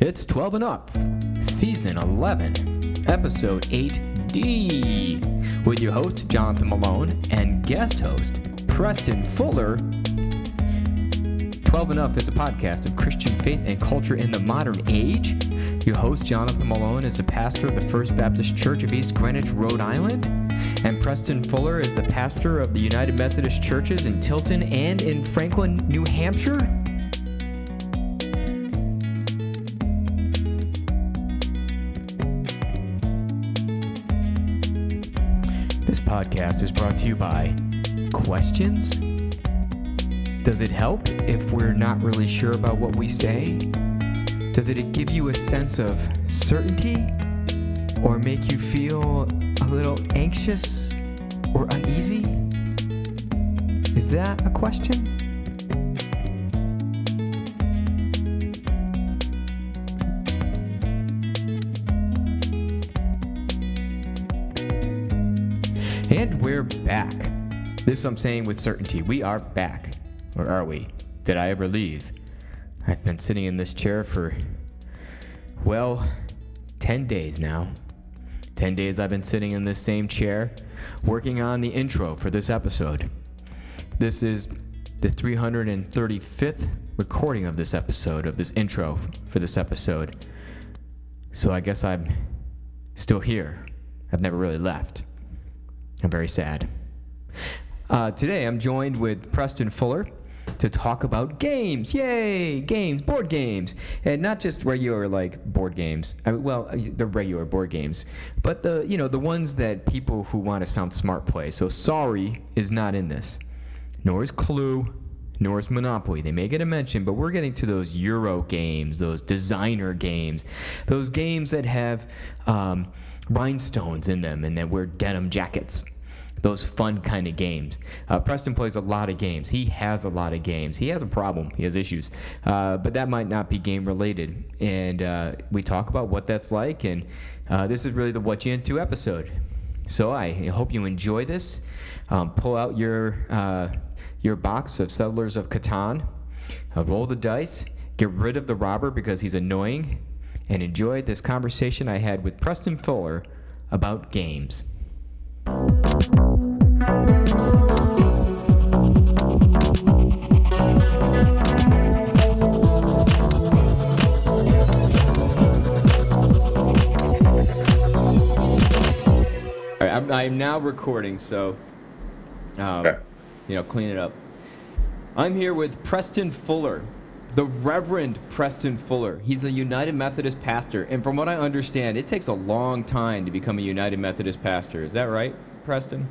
It's 12 and Up, Season 11, Episode 8D, with your host, Jonathan Malone, and guest host, Preston Fuller. 12 and Up is a podcast of Christian faith and culture in the modern age. Your host, Jonathan Malone, is the pastor of the First Baptist Church of East Greenwich, Rhode Island. And Preston Fuller is the pastor of the United Methodist Churches in Tilton and in Franklin, New Hampshire. This podcast is brought to you by Questions. Does it help if we're not really sure about what we say? Does it give you a sense of certainty? Or make you feel a little anxious or uneasy? Is that a question? And we're back. This I'm saying with certainty. We are back. Or are we? Did I ever leave? I've been sitting in this chair for, well, 10 days now. 10 days I've been sitting in this same chair working on the intro for this episode. This is the 335th recording of this episode, of this intro for this episode. So I guess I'm still here. I've never really left. I'm very sad. Uh, today I'm joined with Preston Fuller to talk about games. Yay! Games, board games, and not just regular like board games. I mean, well, uh, the regular board games, but the you know the ones that people who want to sound smart play. So sorry is not in this, nor is Clue, nor is Monopoly. They may get a mention, but we're getting to those Euro games, those designer games, those games that have um, rhinestones in them and that wear denim jackets those fun kind of games. Uh, Preston plays a lot of games. He has a lot of games. He has a problem. He has issues, uh, but that might not be game related. And uh, we talk about what that's like. And uh, this is really the What You Into episode. So I hope you enjoy this. Um, pull out your uh, your box of Settlers of Catan. Uh, roll the dice. Get rid of the robber because he's annoying. And enjoy this conversation I had with Preston Fuller about games. All right, I'm, I'm now recording, so um, Okay. You know, clean it up. I'm here with Preston Fuller, the Reverend Preston Fuller. He's a United Methodist pastor, and from what I understand, it takes a long time to become a United Methodist pastor. Is that right, Preston?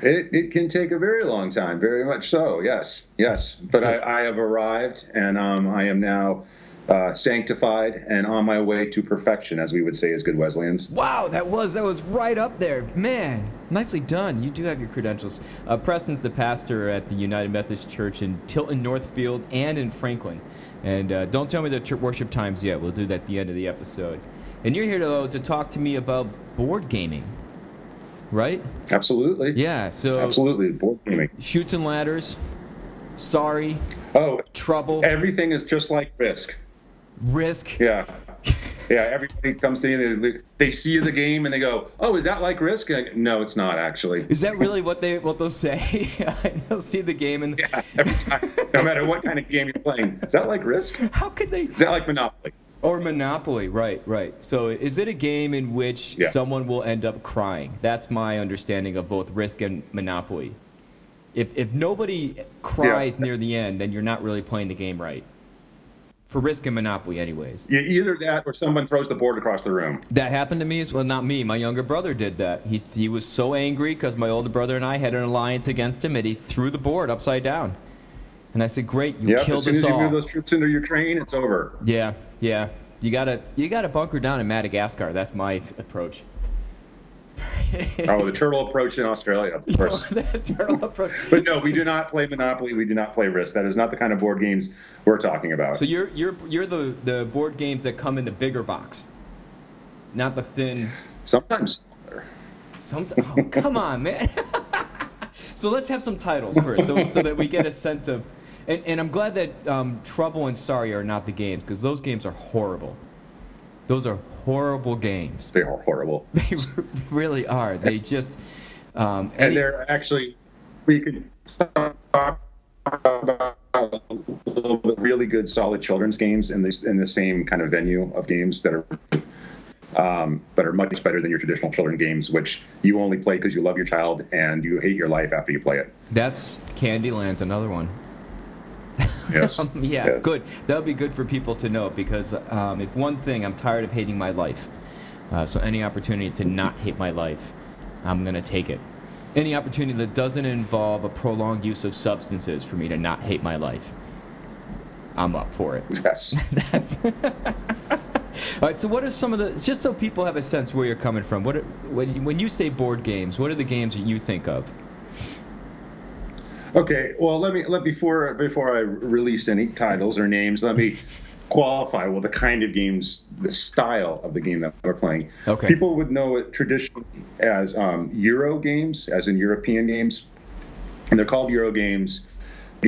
It, it can take a very long time, very much so. Yes, yes. But So- I, I have arrived, and um, I am now uh, sanctified and on my way to perfection, as we would say as good Wesleyans. Wow, that was that was right up there, man. Nicely done. You do have your credentials. Uh, Preston's the pastor at the United Methodist Church in Tilton Northfield and in Franklin. And uh, don't tell me the worship times yet. We'll do that at the end of the episode. And you're here to to talk to me about board gaming, right? Absolutely. Yeah. So Absolutely. Board gaming. Chutes and Ladders. Sorry, Oh, trouble, everything is just like Risk. Risk. Yeah. Yeah, everybody comes to you, they, they see the game, and they go, "Oh, is that like Risk?" And I no, it's not actually. Is that really what they what they'll say? they'll see the game and Yeah, every time, no matter what kind of game you're playing, is that like Risk? How could they? Is that like Monopoly? Or Monopoly, right, right. So is it a game in which Yeah. someone will end up crying? That's my understanding of both Risk and Monopoly. If, if nobody cries Yeah. near the end, then you're not really playing the game right. For Risk and Monopoly, anyways. Yeah, either that or someone throws the board across the room. That happened to me as well. Not me. My younger brother did that. He, he was so angry because my older brother and I had an alliance against him, and he threw the board upside down. And I said, "Great, you Yep, as killed soon us as you move those troops into Ukraine, it's over. Yeah, yeah. You gotta you gotta bunker down in Madagascar. That's my approach. Oh, the turtle approach in Australia, of course. that turtle approach. But no, we do not play Monopoly. We do not play Risk. That is not the kind of board games we're talking about. So you're you're you're the the board games that come in the bigger box, not the thin. Sometimes. Some. Oh, come on, man. so let's have some titles first, so so that we get a sense of And, and I'm glad that um, Trouble and Sorry are not the games because those games are horrible. Those are horrible games. They are horrible. They really are. They just. Um, and they're actually, we could talk about little really good, solid children's games in this in the same kind of venue of games that are um, that are much better than your traditional children games, which you only play because you love your child and you hate your life after you play it. That's Candyland, another one. Yes. um, yeah, yes. good. That would be good for people to know because um, if one thing, I'm tired of hating my life. Uh, so any opportunity to not hate my life, I'm gonna take it. Any opportunity that doesn't involve a prolonged use of substances for me to not hate my life, I'm up for it. Yes. That's. All right. So, what are some of the just so people have a sense where you're coming from? What are, when you say board games, what are the games that you think of? Okay. Well, let me let before before I release any titles or names, let me qualify well the kind of games, the style of the game that we're playing. Okay. People would know it traditionally as um, Euro games, as in European games, and they're called Euro games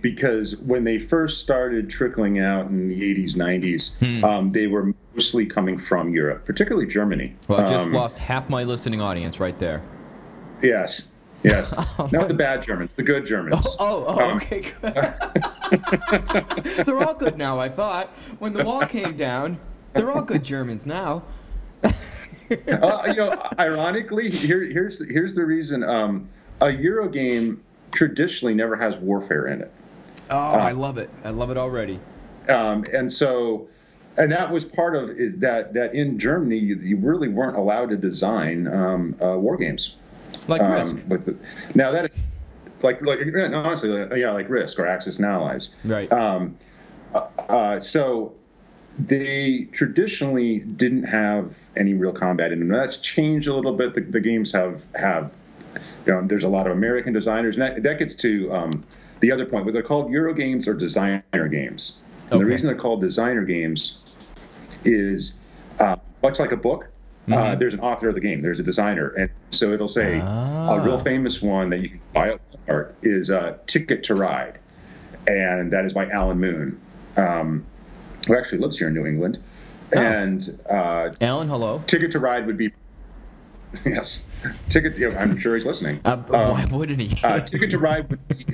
because when they first started trickling out in the 80s, 90s, Hmm. um, they were mostly coming from Europe, particularly Germany. Well, I just Um, lost half my listening audience right there. Yes. Yes. Not the bad Germans, the good Germans. Oh, oh, Um, okay, good. they're all good now. I thought when the wall came down, they're all good Germans now. uh, you know, ironically, here, here's here's the reason. Um, a Euro game traditionally never has warfare in it, Oh, I love it. I love it already. um, and so, and that was part of is that that in Germany you, you really weren't allowed to design um, uh, war games. Like Um, Risk. with the, now that is like like honestly, yeah, like Risk or Axis and Allies. Right. Um, uh, uh, so they traditionally didn't have any real combat in them. That's changed a little bit. The, the games have have you know, there's a lot of American designers, and that, that gets to um, the other point. But they're called Euro games or designer games. And Okay. the reason they're called designer games is uh, much like a book. Uh, Mhm. there's an author of the game. There's a designer, and so it'll say Ah. a real famous one that you can buy Walmart is uh, "Ticket to Ride," and that is by Alan Moon, um, who actually lives here in New England. Oh. And uh, Alan, hello. "Ticket to Ride" would be yes, ticket. You know, I'm sure he's listening. Uh, why Um, wouldn't he? uh, ticket to ride would be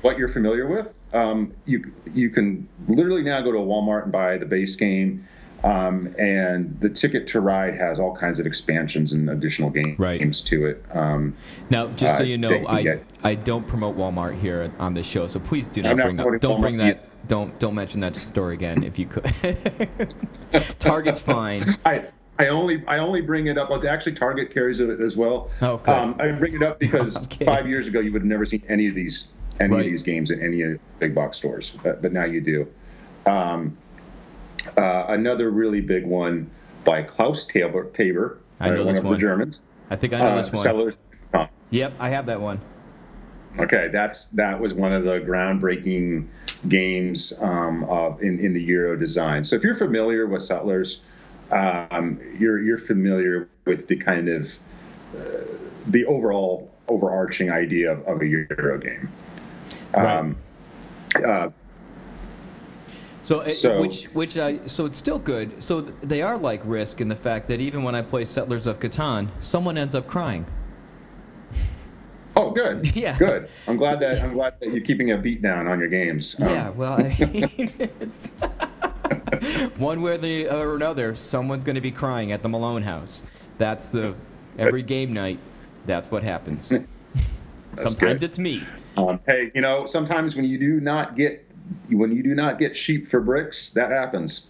what you're familiar with. Um, you you can literally now go to a Walmart and buy the base game, um, and the ticket to ride has all kinds of expansions and additional game, Right. games to it. Um, now, just so uh, you know, that I get- I don't promote Walmart here on this show, so please do not not bring up. promoting Don't bring that. yet. Don't don't mention that story again if you could. Target's fine. I I only I only bring it up. Well, actually, Target carries it as well. Oh, good. Um, I bring it up because I'm five years ago you would have never seen any of these any Right. of these games in any of the big box stores, but, but now you do. Um, uh, another really big one by Klaus Teuber, Teuber I know uh, one this of one. the Germans. I think I know Uh, this one. Settlers. oh, Yep, I have that one. Okay, that's that was one of the groundbreaking games um, of in, in the Euro design. So if you're familiar with Settlers, um, you're you're familiar with the kind of uh, the overall overarching idea of, of a Euro game. Right. Um, uh, So, So- which which I so it's still good. So they are like Risk in the fact that even when I play Settlers of Catan, someone ends up crying. oh, good. Yeah. Good. I'm glad that I'm glad that you're keeping a beat down on your games. Um, yeah, well, I mean, it's one way or the or another, someone's going to be crying at the Malone house. That's the every game night. That's what happens. That's Sometimes good. it's me. Um, hey, you know, sometimes when you do not get when you do not get sheep for bricks, that happens.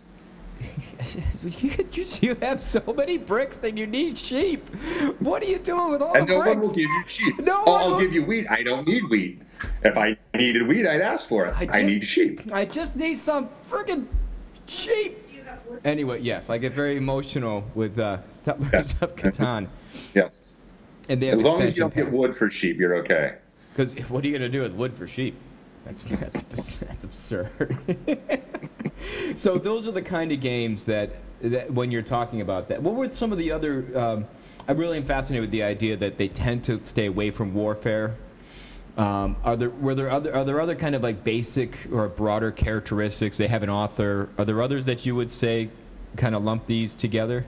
You, you, you have so many bricks that you need sheep. What are you doing with all And the no bricks? one will give you sheep. No oh, one I'll will- give you wheat. I don't need wheat. If I needed wheat, I'd ask for it. I I, need sheep. I just need some friggin' sheep. Anyway, yes, I get very emotional with uh, Settlers Yes. of Catan, Yes. and they have As long as you don't expansion get wood for sheep, you're okay. Because what are you gonna do with wood for sheep? That's that's that's absurd. so those are the kind of games that that when you're talking about that. What were some of the other? Um, I really am fascinated with the idea that they tend to stay away from warfare. Um, are there were there other are there other kind of like basic or broader characteristics they have an author? Are there others that you would say kind of lump these together?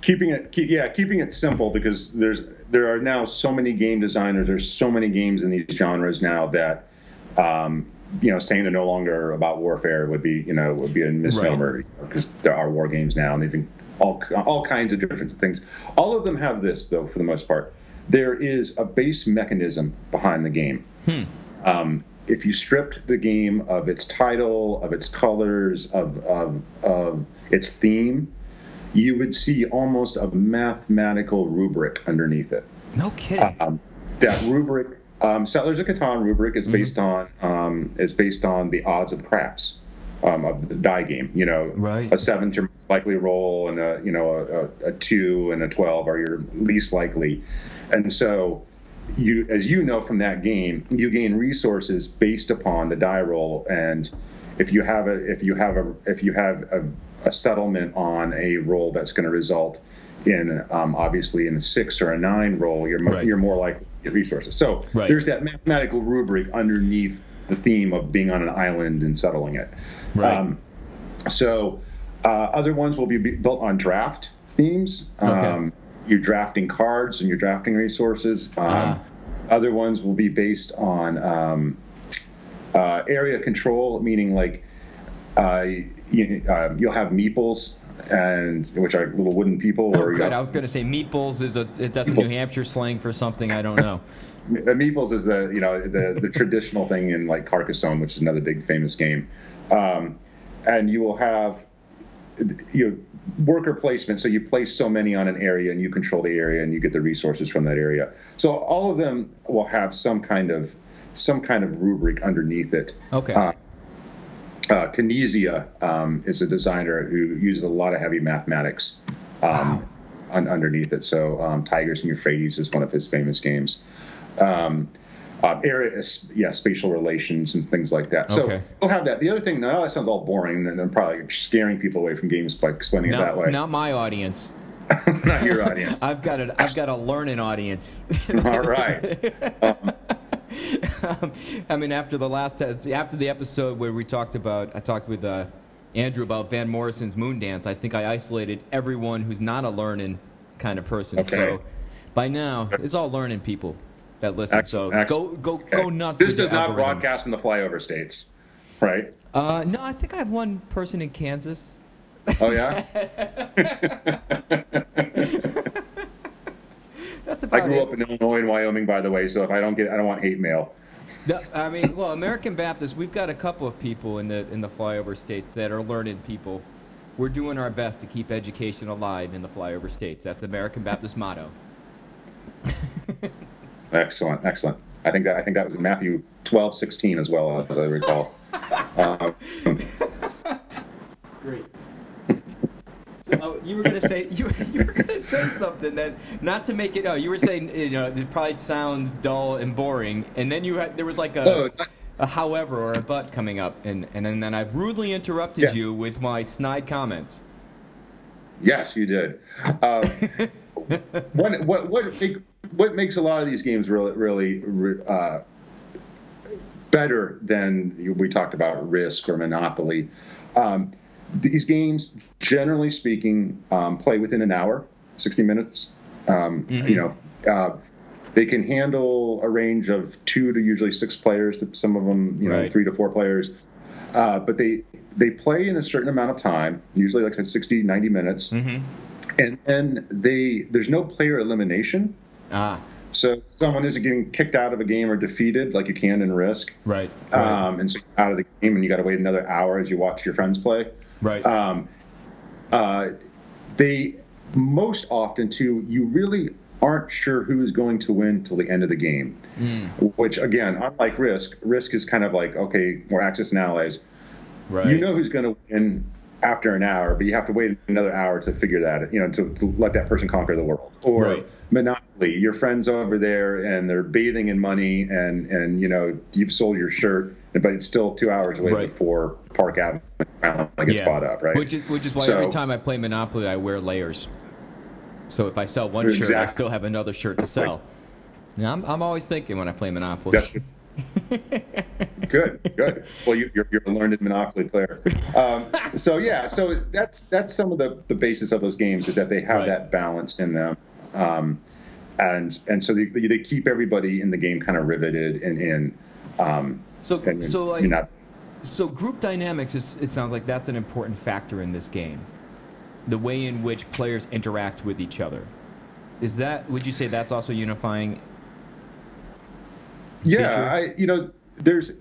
keeping it keep, yeah keeping it simple because there's there are now so many game designers there's so many games in these genres now that um, you know saying they're no longer about warfare would be you know would be a misnomer because right. there are war games now and they've been all all kinds of different things all of them have this though for the most part there is a base mechanism behind the game hmm. um, if you stripped the game of its title of its colors of, of, of its theme you would see almost a mathematical rubric underneath it. No kidding. Um, that rubric, um, Settlers of Catan rubric, is mm-hmm. based on um, is based on the odds of craps um, of the die game. You know, right. a seven to most likely roll, and a you know a, a, a two and a twelve are your least likely, and so you as you know from that game, you gain resources based upon the die roll and if you have a if you have a if you have a a settlement on a roll that's going to result in um, obviously in a six or a nine roll, you're right. you're more likely to get resources. So right. there's that mathematical rubric underneath the theme of being on an island and settling it. Right. Um, so uh, other ones will be built on draft themes. Okay. Um, you're drafting cards and you're drafting resources. Um, uh. Other ones will be based on um, uh, area control, meaning like uh, you, uh, you'll have meeples and which are little wooden people. Oh, good. I was going to say meeples is a that's meeples. a New Hampshire slang for something I don't know. the meeples is the you know the the traditional thing in like Carcassonne, which is another big famous game, um, and you will have you know, worker placement. So you place so many on an area, and you control the area, and you get the resources from that area. So all of them will have some kind of some kind of rubric underneath it. Okay. Uh, uh, Knizia um, is a designer who uses a lot of heavy mathematics um, wow. un- underneath it. So um, Tigris and Euphrates is one of his famous games. Um, uh, area, yeah, spatial relations and things like that. So okay. we'll have that. The other thing, now that sounds all boring, and I'm probably scaring people away from games by explaining not, it that way. Not my audience. not your audience. I've got a, I've got a learning audience. all right. Um, I mean, after the last test, after the episode where we talked about, I talked with uh, Andrew about Van Morrison's Moondance. I think I isolated everyone who's not a learning kind of person. Okay. So by now, it's all learning people that listen. Excellent. So Excellent. go go okay. go nuts. This does not broadcast in the flyover states, right? Uh, no, I think I have one person in Kansas. Oh yeah. That's about I grew it. up in Illinois and Wyoming, by the way, so if I don't get, I don't want hate mail. No, I mean, well, American Baptist, we've got a couple of people in the in the flyover states that are learned people. We're doing our best to keep education alive in the flyover states. That's American Baptist motto. excellent, excellent. I think that I think that was in Matthew 12, 16 as well, as I recall. um, Great. Oh, you were gonna say you, you were gonna say something that not to make it. Oh, you were saying you know it probably sounds dull and boring, and then you had there was like a. Oh, a however or a but coming up, and, and, and then I rudely interrupted yes. you with my snide comments. Yes, you did. Uh, what, what, what, make, what makes a lot of these games really, really uh, better than we talked about Risk or Monopoly? Um, these games, generally speaking, um, play within an hour, 60 minutes. Um, mm-hmm. You know, uh, they can handle a range of two to usually six players. Some of them, you know, three to four players. Uh, but they they play in a certain amount of time, usually like I said, 60, 90 minutes. Mm-hmm. And then they there's no player elimination. Ah. So someone isn't getting kicked out of a game or defeated like you can in Risk. Right. right. Um, and so out of the game, and you got to wait another hour as you watch your friends play. Right. Um, uh, they most often too, you really aren't sure who is going to win till the end of the game. Mm. Which again, unlike Risk, Risk is kind of like okay, more Axis and allies. Right. You know who's going to win after an hour, but you have to wait another hour to figure that, you know, to, to let that person conquer the world. Or right. Monopoly, your friends over there and they're bathing in money, and and you know you've sold your shirt, but it's still two hours away right. before Park Avenue gets yeah. bought up, right? Which is which is why so, every time I play Monopoly, I wear layers. So if I sell one exactly. shirt, I still have another shirt to sell. Yeah, I'm, I'm always thinking when I play Monopoly. Good, good. Well, you, are you're a learned Monopoly player. Um, so yeah, so that's that's some of the, the basis of those games is that they have Right. that balance in them, um, and and so they, they keep everybody in the game kind of riveted and in. Um, So, so you're like, not, so group dynamics is. It sounds like that's an important factor in this game. The way in which players interact with each other. Is that? Would you say that's also unifying? feature? Yeah, I you know there's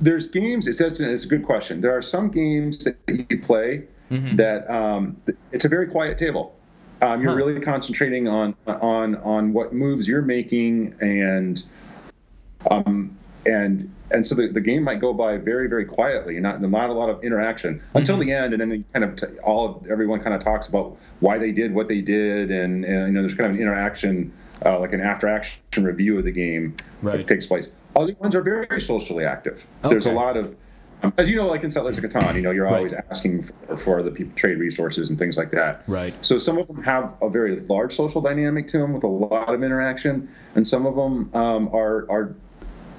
there's games. It's that's it's a good question. There are some games that you play Mhm. that um, it's a very quiet table. Um, you're Huh. really concentrating on on on what moves you're making and um and and so the, the game might go by very very quietly not not a lot of interaction until the end. And then you kind of t- all everyone kind of talks about why they did what they did. And, and you know there's kind of an interaction uh, like an after action review of the game Right. that takes place. Other ones are very socially active. There's a lot of um, as you know like in settlers of catan you know you're Right. always asking for, for the people trade resources and things like that. Right. so some of them have a very large social dynamic to them with a lot of interaction, and some of them um, are are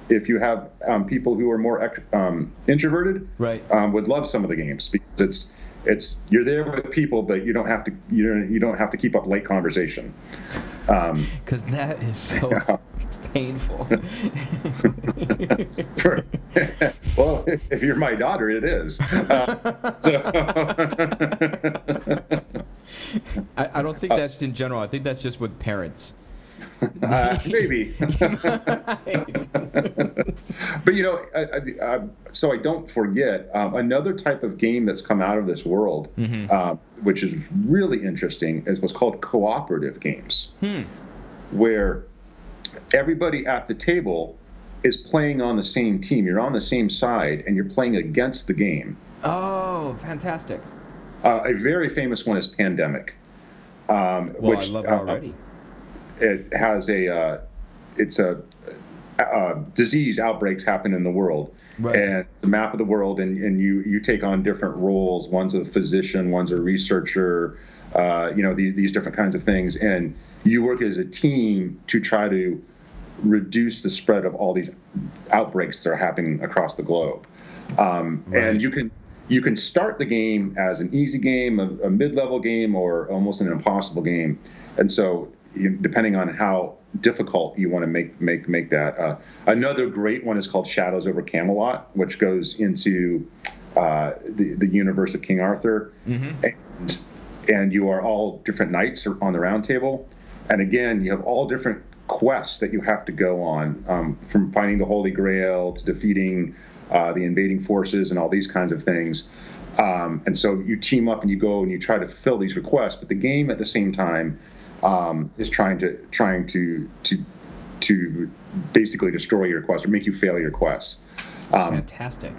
if you have um, people who are more ex- um, introverted, Right. um, would love some of the games because it's it's you're there with people, but you don't have to you don't you don't have to keep up late conversation. Um, Because that is so Yeah. painful. well, if you're my daughter, it is. Uh, so I, I don't think that's in general. I think that's just with parents. Uh, maybe. but you know, I, I, I, so I don't forget um, another type of game that's come out of this world, uh, which is really interesting, is what's called cooperative games, where everybody at the table is playing on the same team. You're on the same side, and you're playing against the game. Oh, fantastic! Uh, a very famous one is Pandemic, um, Well, which I love it uh, already. It has a uh, it's a uh, disease outbreaks happen in the world. Right. and it's a map of the world and, and you you take on different roles. One's a physician one's a researcher uh, you know these, these different kinds of things. And you work as a team to try to reduce the spread of all these outbreaks that are happening across the globe. Um, Right. and you can you can start the game as an easy game a, a mid-level game or almost an impossible game. And so depending on how difficult you want to make make make that uh, another great one is called shadows over camelot which goes into uh, the, the universe of king arthur. And and you are all different knights on the round table. And again you have all different quests that you have to go on um, from finding the holy grail to defeating uh, the invading forces and all these kinds of things. Um, and so you team up and you go and you try to fulfill these requests but the game at the same time um, is trying to trying to to to basically destroy your quest or make you fail your quest. um, Fantastic.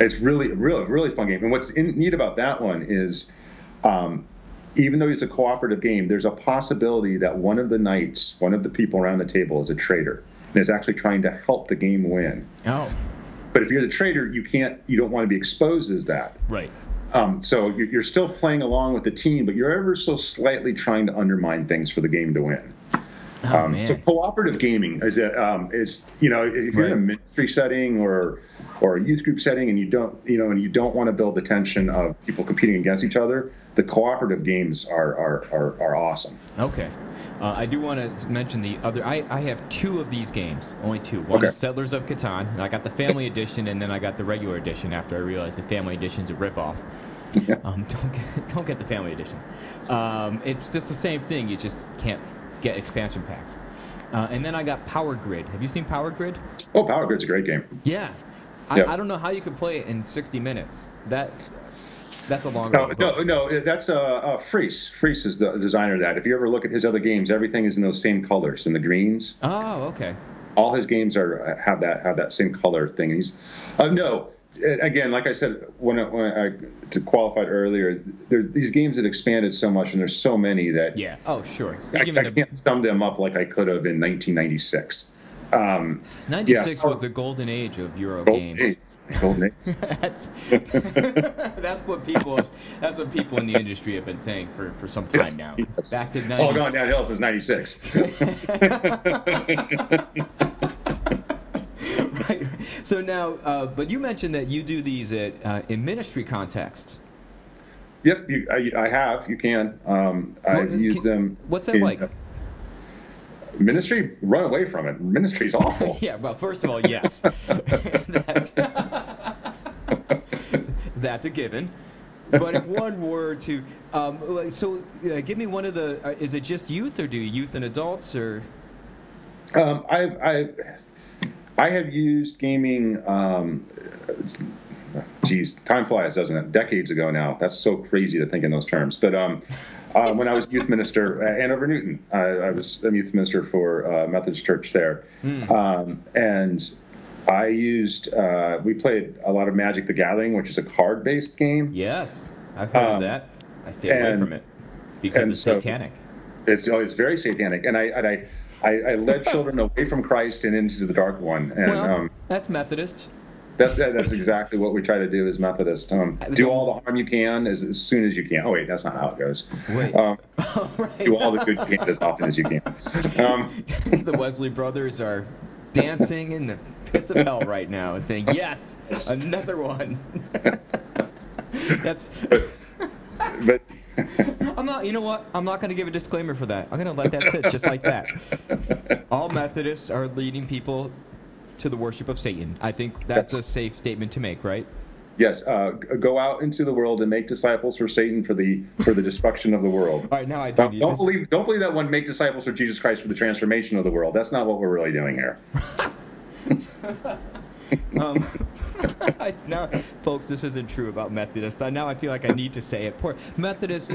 it's really, really, really fun game. And what's in, neat about that one is, um, even though it's a cooperative game, there's a possibility that one of the knights, one of the people around the table, is a traitor and is actually trying to help the game win. Oh, But if you're the traitor, you can't, you don't want to be exposed as that. right. Um, so you're, you're still playing along with the team, but you're ever so slightly trying to undermine things for the game to win. Oh Um, so cooperative gaming is a, um, is you know if you're in a ministry setting or or a youth group setting and you don't you know and you don't want to build the tension of people competing against each other, the cooperative games are are are, are awesome. Okay. Uh, I do want to mention the other. I, I have two of these games, only two. One Okay. is Settlers of Catan, and I got the Family Edition, and then I got the regular edition after I realized the Family Edition's a ripoff. Um, don't get don't get the Family Edition. Um, it's just the same thing. You just can't get expansion packs. Uh, and then I got Power Grid. Have you seen Power Grid? Oh, Power Grid's a great game. Yeah. I, Yeah. I don't know how you could play it in 60 minutes. That that's a long. No, run, no, no. That's uh, uh, Friese. Friese is the designer of that. If you ever look at his other games, everything is in those same colors, in the greens. Oh, okay. all his games are have that have that same color thing. He's uh, no. Again, like I said when I, when I to qualified earlier, there's these games that expanded so much, and there's so many that Yeah. Oh, sure. So I, I the- can't sum them up like I could have in 1996. Um, 96 yeah. was the golden age of Euro golden games. age. Golden age. that's that's what people that's what people in the industry have been saying for, for some time Yes, now. yes. Back to It's all 90s. gone downhill since '96. So now, uh, but you mentioned that you do these at uh, in ministry contexts. yep, you, I, I have. You can. Um, I've Well, used can- them. what's that in, like? uh, Ministry, run away from it. Ministry's awful. Yeah. Well, first of all, yes. that's, that's a given. But if one were to, um, so uh, give me one of the. Uh, is it just youth, or do you youth and adults, or? Um, I've, I've, I have used gaming. Um, geez, time flies, doesn't it? Decades ago now. That's so crazy to think in those terms. But um, uh, when I was youth minister at Hanover Newton, I, I was a youth minister for uh, Methodist Church there, um, and I used. Uh, we played a lot of Magic: The Gathering, which is a card-based game. Yes, I've heard of Um, that. I stay away from it because it's so- satanic. It's it's very satanic, and I and I. I, I led children away from Christ and into the dark one, and Well, um, that's Methodist. That's that's exactly what we try to do as Methodists. Um, do all the harm you can as, as soon as you can. Oh wait, that's not how it goes. Wait. Um, right. do all the good you can as often as you can. Um, the Wesley brothers are dancing in the pits of hell right now, saying, "Yes, another one." That's. but I'm not. You know what? I'm not going to give a disclaimer for that. I'm going to let that sit just like that. All Methodists are leading people to the worship of Satan. I think that's a safe statement to make, right? yes, uh, go out into the world and make disciples for Satan for the for the destruction of the world. All right, now I do Don't, don't believe don't believe that one. Make disciples for Jesus Christ for the transformation of the world. That's not what we're really doing here. Um, I, now, folks, this isn't true about Methodists. I, now I feel like I need to say it. Poor Methodist.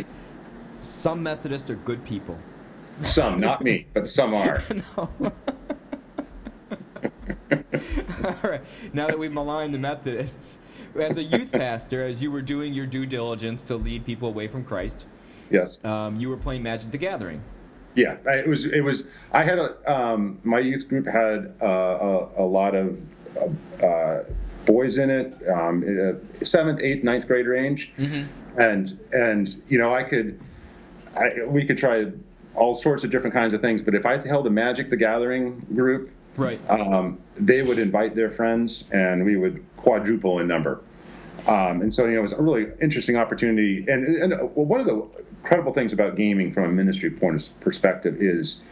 Some Methodists are good people. Some, not me, but some are. no. All right. Now that we've maligned the Methodists, as a youth pastor, as you were doing your due diligence to lead people away from Christ, Yes. um, you were playing Magic the Gathering. Yeah, it was. It was. I had a. Um, my youth group had uh, a, a lot of uh, boys in it, um, uh, seventh, eighth, ninth grade range, and and you know I could, I, we could try all sorts of different kinds of things. But if I held a Magic the Gathering group, Right. um, they would invite their friends, and we would quadruple in number. Um, and so, you know, it was a really interesting opportunity. And, and well, one of the incredible things about gaming from a ministry point of perspective is,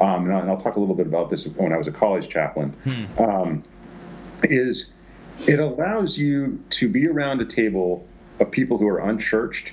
um, and, I'll, talk a little bit about this when I was a college chaplain, um, is it allows you to be around a table of people who are unchurched,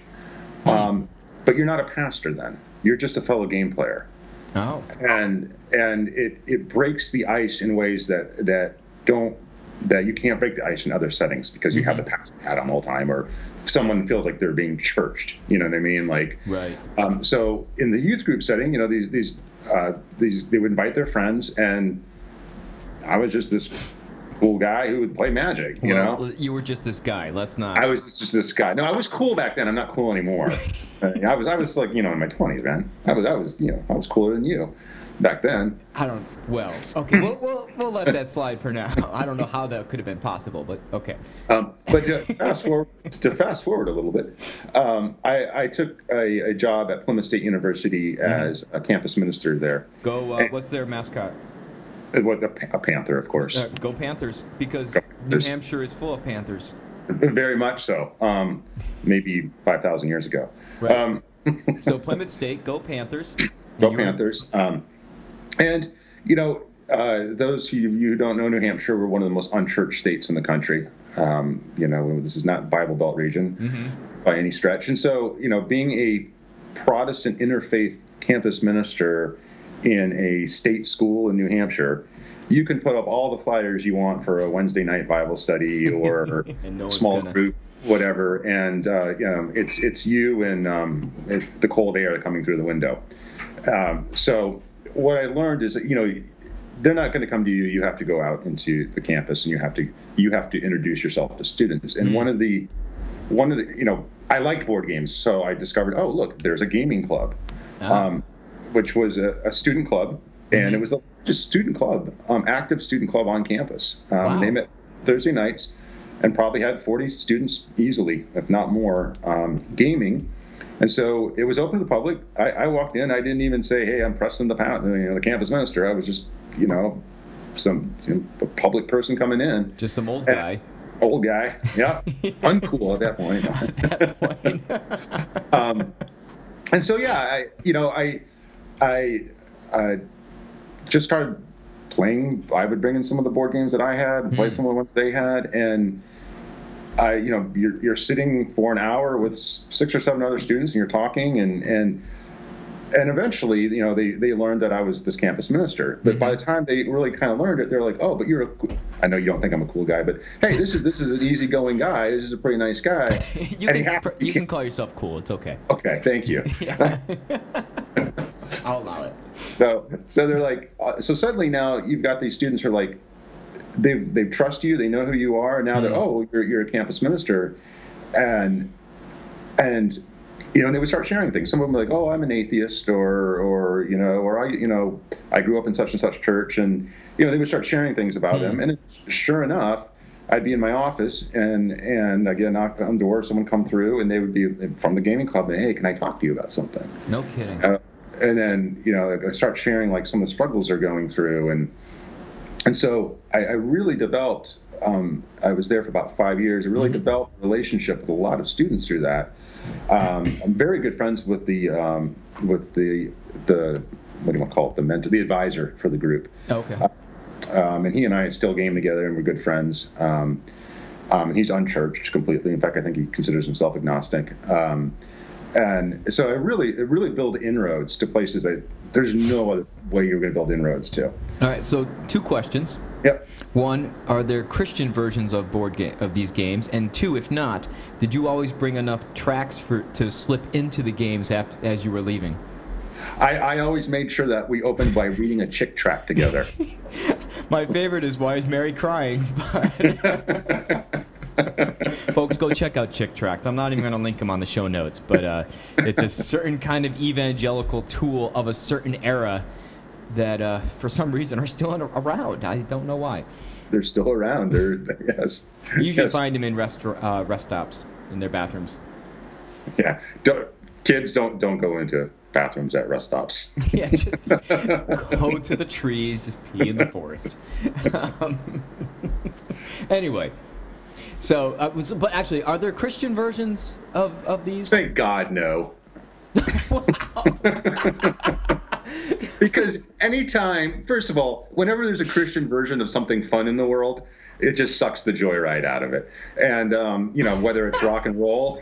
um, but you're not a pastor then. You're just a fellow game player Oh. and and it it breaks the ice in ways that that don't that you can't break the ice in other settings because you have the pastor hat on all the time or someone feels like they're being churched you know what i mean like Right. um, so in the youth group setting you know these these uh, these they would invite their friends and i was just this cool guy who would play magic you well, know you were just this guy. Let's not. I was just this guy. No, I was cool back then. I'm not cool anymore. Uh, I was, I was like, you know, in my 20s, man. I was, I was, you know, I was cooler than you back then. I don't. Well, okay. We'll, we'll, we'll let that slide for now. I don't know how that could have been possible, but okay. Um, but to fast forward, to fast forward a little bit, um, I, I took a, a job at Plymouth State University as a campus minister there. Go. Uh, what's their mascot? Uh, What a, a panther, of course, Uh, go Panthers, because Go New Hampshire is full of Panthers. very much so. Um, maybe 5,000 years ago. Right. Um, So Plymouth State, go Panthers. Go You Panthers. Um, and, you know, uh, those of you who don't know New Hampshire, we're one of the most unchurched states in the country. Um, you know, this is not Bible Belt region Mm-hmm. by any stretch. And so, you know, being a Protestant interfaith campus minister in a state school in New Hampshire, you can put up all the flyers you want for a Wednesday night Bible study or no small gonna- group, whatever, and uh, um, it's it's you and um, it, the cold air coming through the window. Um, so what I learned is that you know they're not going to come to you. You have to go out into the campus and you have to you have to introduce yourself to students. And one of the one of the you know I liked board games, so I discovered oh look there's a gaming club, Ah. um, which was a, a student club. and it was the largest student club, um, active student club on campus. Um, Wow. They met Thursday nights, and probably had 40 students easily, if not more, um, gaming. And so it was open to the public. I, I walked in. I didn't even say, "Hey, I'm Preston the, pa- you know, the campus minister." I was just, you know, some you know, a public person coming in, Just some old guy. old guy, yeah, uncool at that point. At that point. um, and so yeah, I you know I I I just started playing. I would bring in some of the board games that I had, and play Hmm. some of the ones they had, and I you know you're you're sitting for an hour with six or seven other students, and you're talking, and and and eventually, you know, they, they learned that I was this campus minister. But by the time they really kind of learned it, they're like, "Oh, but you're a cool, I know you don't think I'm a cool guy, but hey, this is this is an easygoing guy. This is a pretty nice guy." you And can you can call yourself cool. It's okay. Okay, thank you. I'll allow it. So so they're like uh, so suddenly now you've got these students who are like they've they trust you, they know who you are. Now that Mhm. oh you're you're a campus minister, and and you know and they would start sharing things. Some of them like oh I'm an atheist or or you know or I you know I grew up in such and such church and you know they would start sharing things about Mhm. them and it's sure enough. I'd be in my office and and I'd get a knock on the door, someone come through, and they would be from the gaming club. And, hey, can I talk to you about something? No kidding. Uh, and then you know I start sharing like some of the struggles they're going through, and and so I, I really developed. Um, I was there for about five years. I really Mhm. developed a relationship with a lot of students through that. Um, I'm very good friends with the um, with the the what do you want to call it the mentor, the advisor for the group. Okay. Um, and he and I still game together, and we're good friends. Um, um, he's unchurched completely. In fact, I think he considers himself agnostic. Um, and so I really, it really build inroads to places that there's no other way you're going to build inroads to. All right. So two questions. Yep. One, are there Christian versions of board game of these games? And two, if not, did you always bring enough tracts for to slip into the games after, as you were leaving? I, I always made sure that we opened by reading a Chick tract together. My favorite is Why is Mary Crying? But Folks, go check out Chick Tracts. I'm not even going to link them on the show notes, but uh, it's a certain kind of evangelical tool of a certain era that, uh, for some reason, are still around. I don't know why. They're still around. They're yes. You usually Yes. find them in rest, uh, rest stops in their bathrooms. Yeah. Don't, kids don't don't go into bathrooms at rest stops. yeah, just go to the trees, just pee in the forest. Um, anyway, so, uh, was- but actually, are there Christian versions of, of these? Thank God, no. because anytime, first of all, whenever there's a Christian version of something fun in the world, it just sucks the joyride out of it. And um, you know, whether it's rock and roll,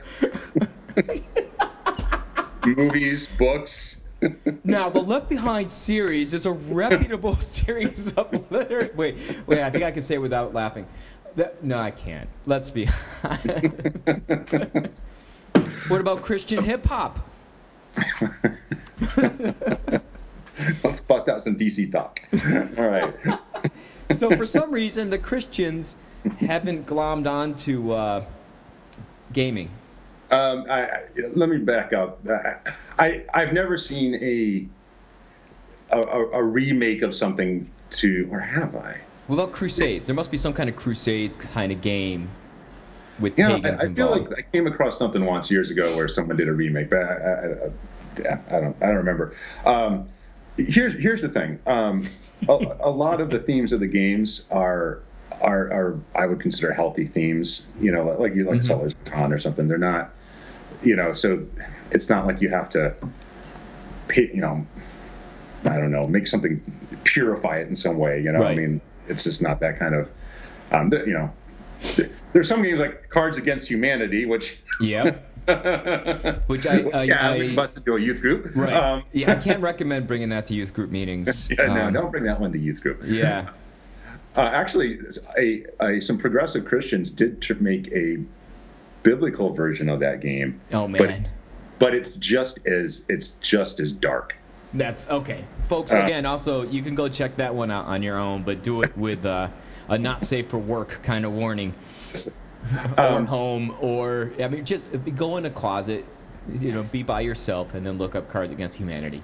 movies, books. Now, the Left Behind series is a reputable series of liter. Wait, wait, I think I can say it without laughing. That, no, I can't. Let's be. what about Christian hip hop? Let's bust out some DC talk. All right. So, for some reason, the Christians haven't glommed on to uh, gaming. Um, I, I, let me back up. I I've never seen a a, a a remake of something to, or have I? What about Crusades? There must be some kind of Crusades kind of game with You know, I, pagans I feel like I came across something once years ago where someone did a remake, but I, I, I, I don't I don't remember. Um, here's here's the thing. Um, a, a lot of the themes of the games are are are I would consider healthy themes. You know, like you like Mhm. Settlers Con or something. They're not. You know, so it's not like you have to. Pay, you know, I don't know, make something purify it in some way. You know, I mean, it's just not that kind of. Um, you know, there's some games like Cards Against Humanity, which. yeah. Which I- I- yeah, we I- can bust into a youth group. Right. Um, yeah, I can't recommend bringing that to youth group meetings. yeah, no, Um, don't bring that one to youth group. Yeah. Uh, actually, a, a, some progressive Christians did tr- make a biblical version of that game. Oh But, man. but it's just as it's just as dark. That's okay. Folks, Uh, again, also, you can go check that one out on your own, but do it with uh, a not safe for work kind of warning. or Um, home, or, I mean, just go in a closet, you know, be by yourself, and then look up Cards Against Humanity.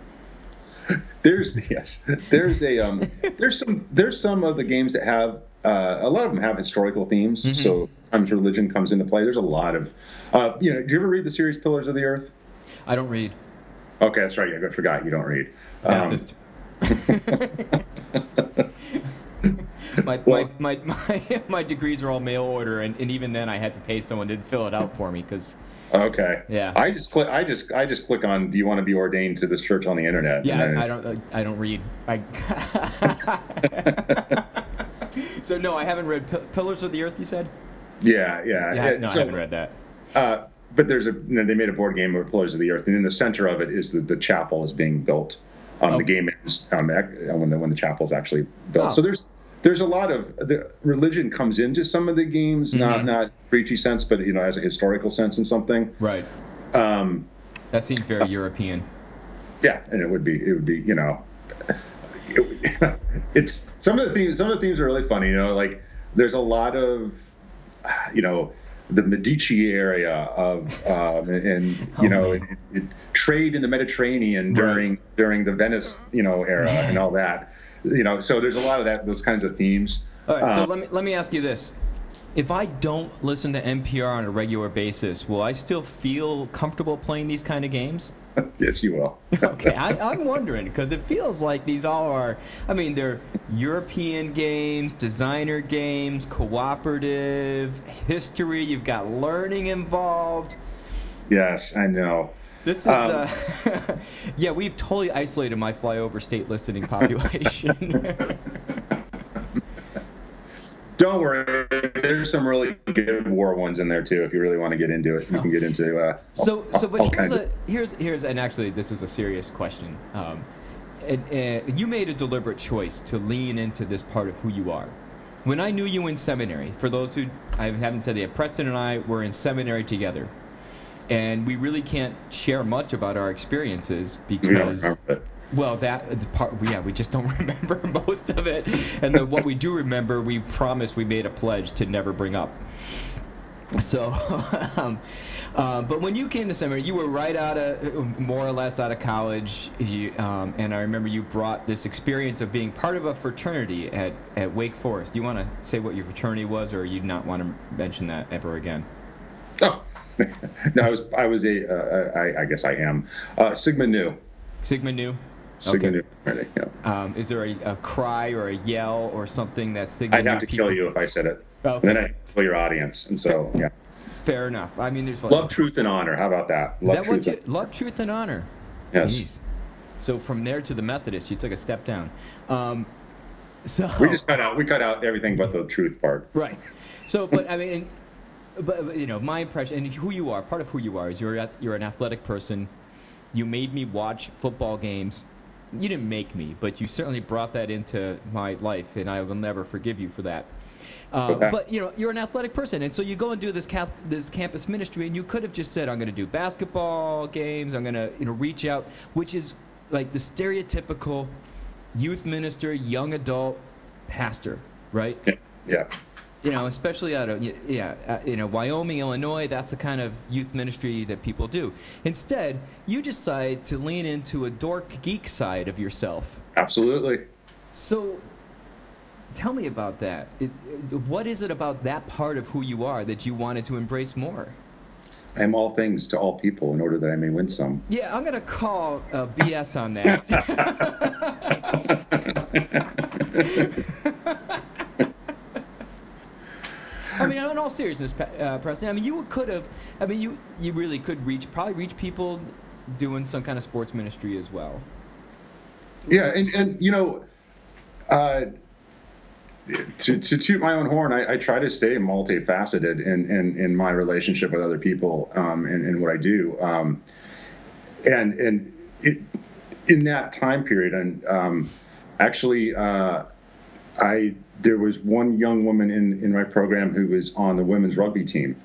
there's yes, there's a um, there's some there's some of the games that have uh, a lot of them have historical themes. Mm-hmm. So sometimes religion comes into play. There's a lot of, uh, you know. Do you ever read the series Pillars of the Earth? I don't read. Okay, that's right. Yeah, I forgot you don't read. Um, my, Well- my, my, my, my degrees are all mail order, and, and even then I had to pay someone to fill it out for me because, okay. Yeah. I just click. I just I just click on. Do you want to be ordained to this church on the internet? yeah, I, I don't I don't read. I so no, I haven't read P- Pillars of the Earth. You said? Yeah, yeah. Yeah, It- no, so- I haven't read that. Uh, but there's a you know, they made a board game of Pillars of the Earth, and in the center of it is the, the chapel is being built. Um, Oh. The game is um, when the when the chapel is actually built. Oh. So there's there's a lot of the religion comes into some of the games, Mm-hmm. not not preachy sense, but you know as a historical sense in something. Right. Um, That seems very European. yeah, and it would be it would be you know, it, it's some of the themes some of the themes are really funny. You know, like there's a lot of you know the Medici area of um, and Oh, you know it, it, trade in the Mediterranean during during the Venice you know era and all that. You know, so there's a lot of that those kinds of themes. All right, so Um, let me let me ask you this: If I don't listen to NPR on a regular basis, will I still feel comfortable playing these kind of games? yes, you will. Okay, I, I'm wondering because it feels like these all are. I mean, they're European games, designer games, cooperative, history. You've got learning involved. yes, I know. This is, Um, uh, yeah, we've totally isolated my flyover state listening population. Don't worry, there's some really good war ones in there too. If you really want to get into it, you can get into. Uh, So, all- so, but here's a here's here's and actually this is a serious question. Um, and, and you made a deliberate choice to lean into this part of who you are. When I knew you in seminary, for those who I haven't said yet, Preston and I were in seminary together, and we really can't share much about our experiences because. Well, that the part, yeah, we just don't remember most of it, and then what we do remember, we promised we made a pledge to never bring up. So, um, uh, but when you came to seminary, you were right out of, more or less out of college, you, um, and I remember you brought this experience of being part of a fraternity at, at Wake Forest. Do you want to say what your fraternity was, or you not want to mention that ever again? Oh, no, I was I was a uh, I, I guess I am uh, Sigma Nu. Sigma Nu. Okay. Yeah. Um, is there a, a cry or a yell or something that Sigma I'd have to people- kill you if I said it. Oh, And then. I'd kill your audience. And so, yeah. Fair enough. I mean, there's Love, truth, and honor. How about that? Is Love, that what you love, truth, and honor? Yes. Jeez. So from there to the Methodist, you took a step down. Um, so We just cut out. We cut out everything but the truth part. right. So, but I mean, but you know, my impression and who you are, part of who you are, is you're you're an athletic person. You made me watch football games. You didn't make me, but you certainly brought that into my life, and I will never forgive you for that. Uh, Well, but you know, you're an athletic person, and so you go and do this cap- this campus ministry, and you could have just said, "I'm going to do basketball games. I'm going to you know reach out," which is like the stereotypical youth minister, young adult pastor, right? Yeah. You know, especially out of yeah, uh, you know, Wyoming, Illinois. That's the kind of youth ministry that people do. Instead, you decide to lean into a dork geek side of yourself. Absolutely. So, tell me about that. What is it about that part of who you are that you wanted to embrace more? I am all things to all people in order that I may win some. Yeah, I'm gonna call uh, BS on that. I mean, in all seriousness, uh, Preston. I mean, you could have. I mean, you you really could reach probably reach people doing some kind of sports ministry as well. Yeah, and, and you know, uh, to, to toot my own horn, I, I try to stay multifaceted in, in, in my relationship with other people um, and, and what I do. Um, and and it, in that time period, and um, actually, uh, I there was one young woman in, in my program who was on the women's rugby team,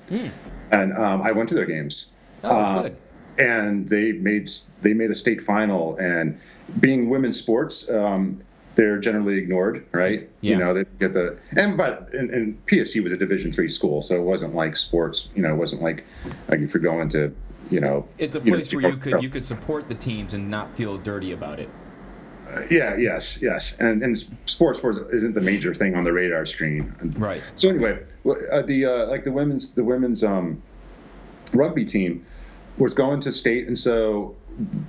and um, I went to their games. Oh, Uh, good. and they made they made a state final and being women's sports um, they're generally ignored right Yeah. you know they get the and but and, and psu was a division three school so it wasn't like sports you know it wasn't like like if you're going to you know It's a you know, place where you could you could support the teams and not feel dirty about it. Yeah, yes, yes, and and sports sports isn't the major thing on the radar screen. Right. So anyway, uh, the uh, like the women's the women's um, rugby team was going to state, and so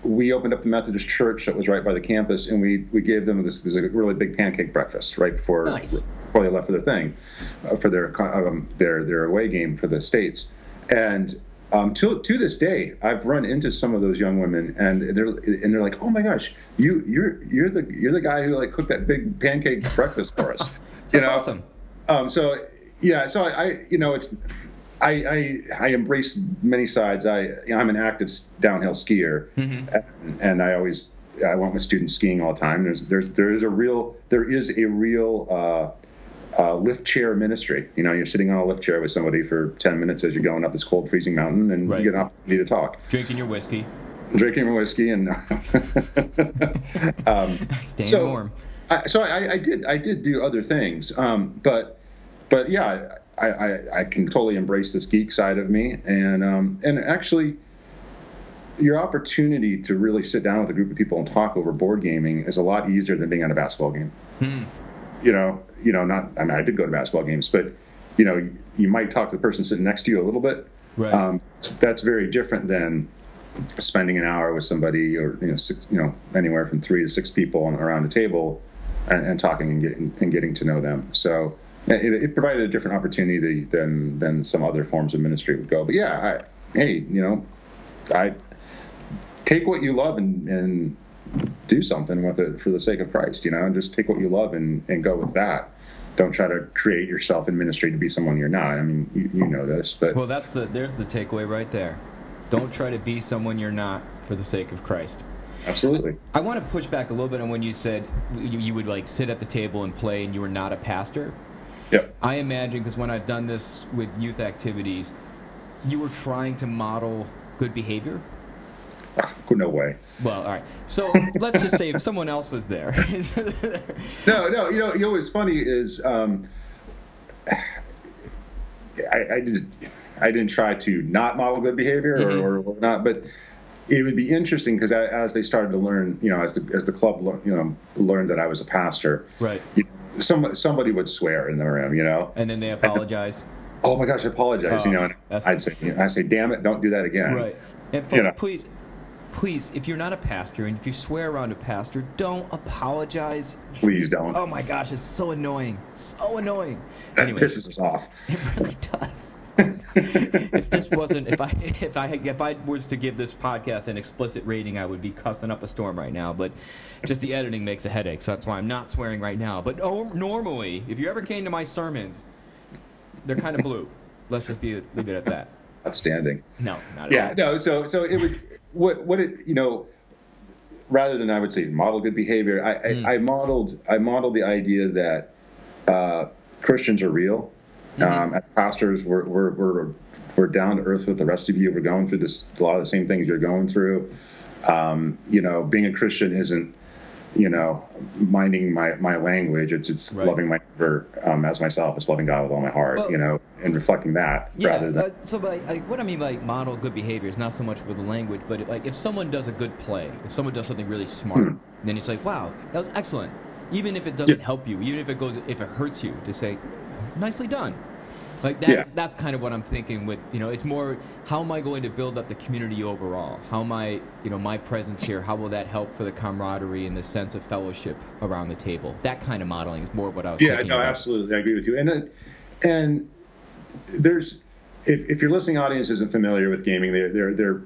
we opened up the Methodist church that was right by the campus, and we we gave them this, this a really big pancake breakfast right before nice. before they left for their thing, uh, for their um, their their away game for the states, and um, to to this day, I've run into some of those young women, and they're and they're like, "Oh my gosh, you you're you're the you're the guy who like cooked that big pancake breakfast for us." you know? awesome. Um, so yeah, so I, I you know it's I, I, I embrace many sides. I I'm an active downhill skier, mm-hmm. and, and, I always I want my students skiing all the time. There's there's there is a real there is a real uh, uh, lift chair ministry. You know, you're sitting on a lift chair with somebody for 10 minutes as you're going up this cold, freezing mountain, and right. you get an opportunity to talk. Drinking your whiskey. Drinking your whiskey and um, staying so, warm. I, so I, I, did I did do other things, um, but but yeah, I, I, I, can totally embrace this geek side of me, and um, and actually, your opportunity to really sit down with a group of people and talk over board gaming is a lot easier than being at a basketball game. Hmm. You know, you know, not I mean, I did go to basketball games, but you know, you might talk to the person sitting next to you a little bit. Right. Um, that's very different than spending an hour with somebody, or you know, six, you know, anywhere from three to six people around a table, and, and talking and getting and getting to know them. So it, it, provided a different opportunity than than some other forms of ministry would go. But yeah, I, hey, you know, I take what you love and and do something with it for the sake of Christ, you know, and just take what you love and, and go with that. Don't try to create yourself in ministry to be someone you're not. I mean, you, you know this, but well, that's the there's the takeaway right there. Don't try to be someone you're not for the sake of Christ. Absolutely. I, I want to push back a little bit on when you said you, you would like sit at the table and play, and you were not a pastor. Yep. I imagine because when I've done this with youth activities, you were trying to model good behavior no way. Well, all right. So let's just say if someone else was there. no, no. You know, you know what's funny is um, I, I did I didn't try to not model good behavior or, mm-hmm. or not, but it would be interesting because as they started to learn, you know, as the as the club, you know, learned that I was a pastor, right? You know, some somebody would swear in the room, you know, and then they apologize. oh my gosh, I apologize. Oh, you know, and I'd say, I say, damn it, don't do that again. Right. And folks, you know? please, please, if you're not a pastor and if you swear around a pastor, don't apologize. Please don't. Oh my gosh, it's so annoying. So annoying. That Anyways, pisses us off. It really does. if this wasn't, if I, if I, if I was to give this podcast an explicit rating, I would be cussing up a storm right now. But just the editing makes a headache, so that's why I'm not swearing right now. But oh, normally, if you ever came to my sermons, they're kind of blue. Let's just be leave it at that. Outstanding. No, not yeah, all. no. So, so it would what what it you know rather than I would say model good behavior, I, mm. I, I, modeled I modeled the idea that uh, Christians are real. Mm-hmm. Um, as pastors, we're, we're, we're, we're down to earth with the rest of you. We're going through this a lot of the same things you're going through. Um, you know, being a Christian isn't you know, minding my, my language. It's it's right. loving my neighbor um, as myself. It's loving God with all my heart. Well, you know, and reflecting that yeah, rather than. Uh, so, but like, what I mean by model good behavior is not so much with the language, but like if someone does a good play, if someone does something really smart, hmm. then it's like, wow, that was excellent. Even if it doesn't yeah. help you, even if it goes, if it hurts you, to say, nicely done. Like that. Yeah. That's kind of what I'm thinking. With you know, it's more how am I going to build up the community overall? How am I, you know, my presence here? How will that help for the camaraderie and the sense of fellowship around the table? That kind of modeling is more what I was. Yeah, no, about. absolutely, I agree with you. And and there's if, if your listening audience isn't familiar with gaming, they're they're they're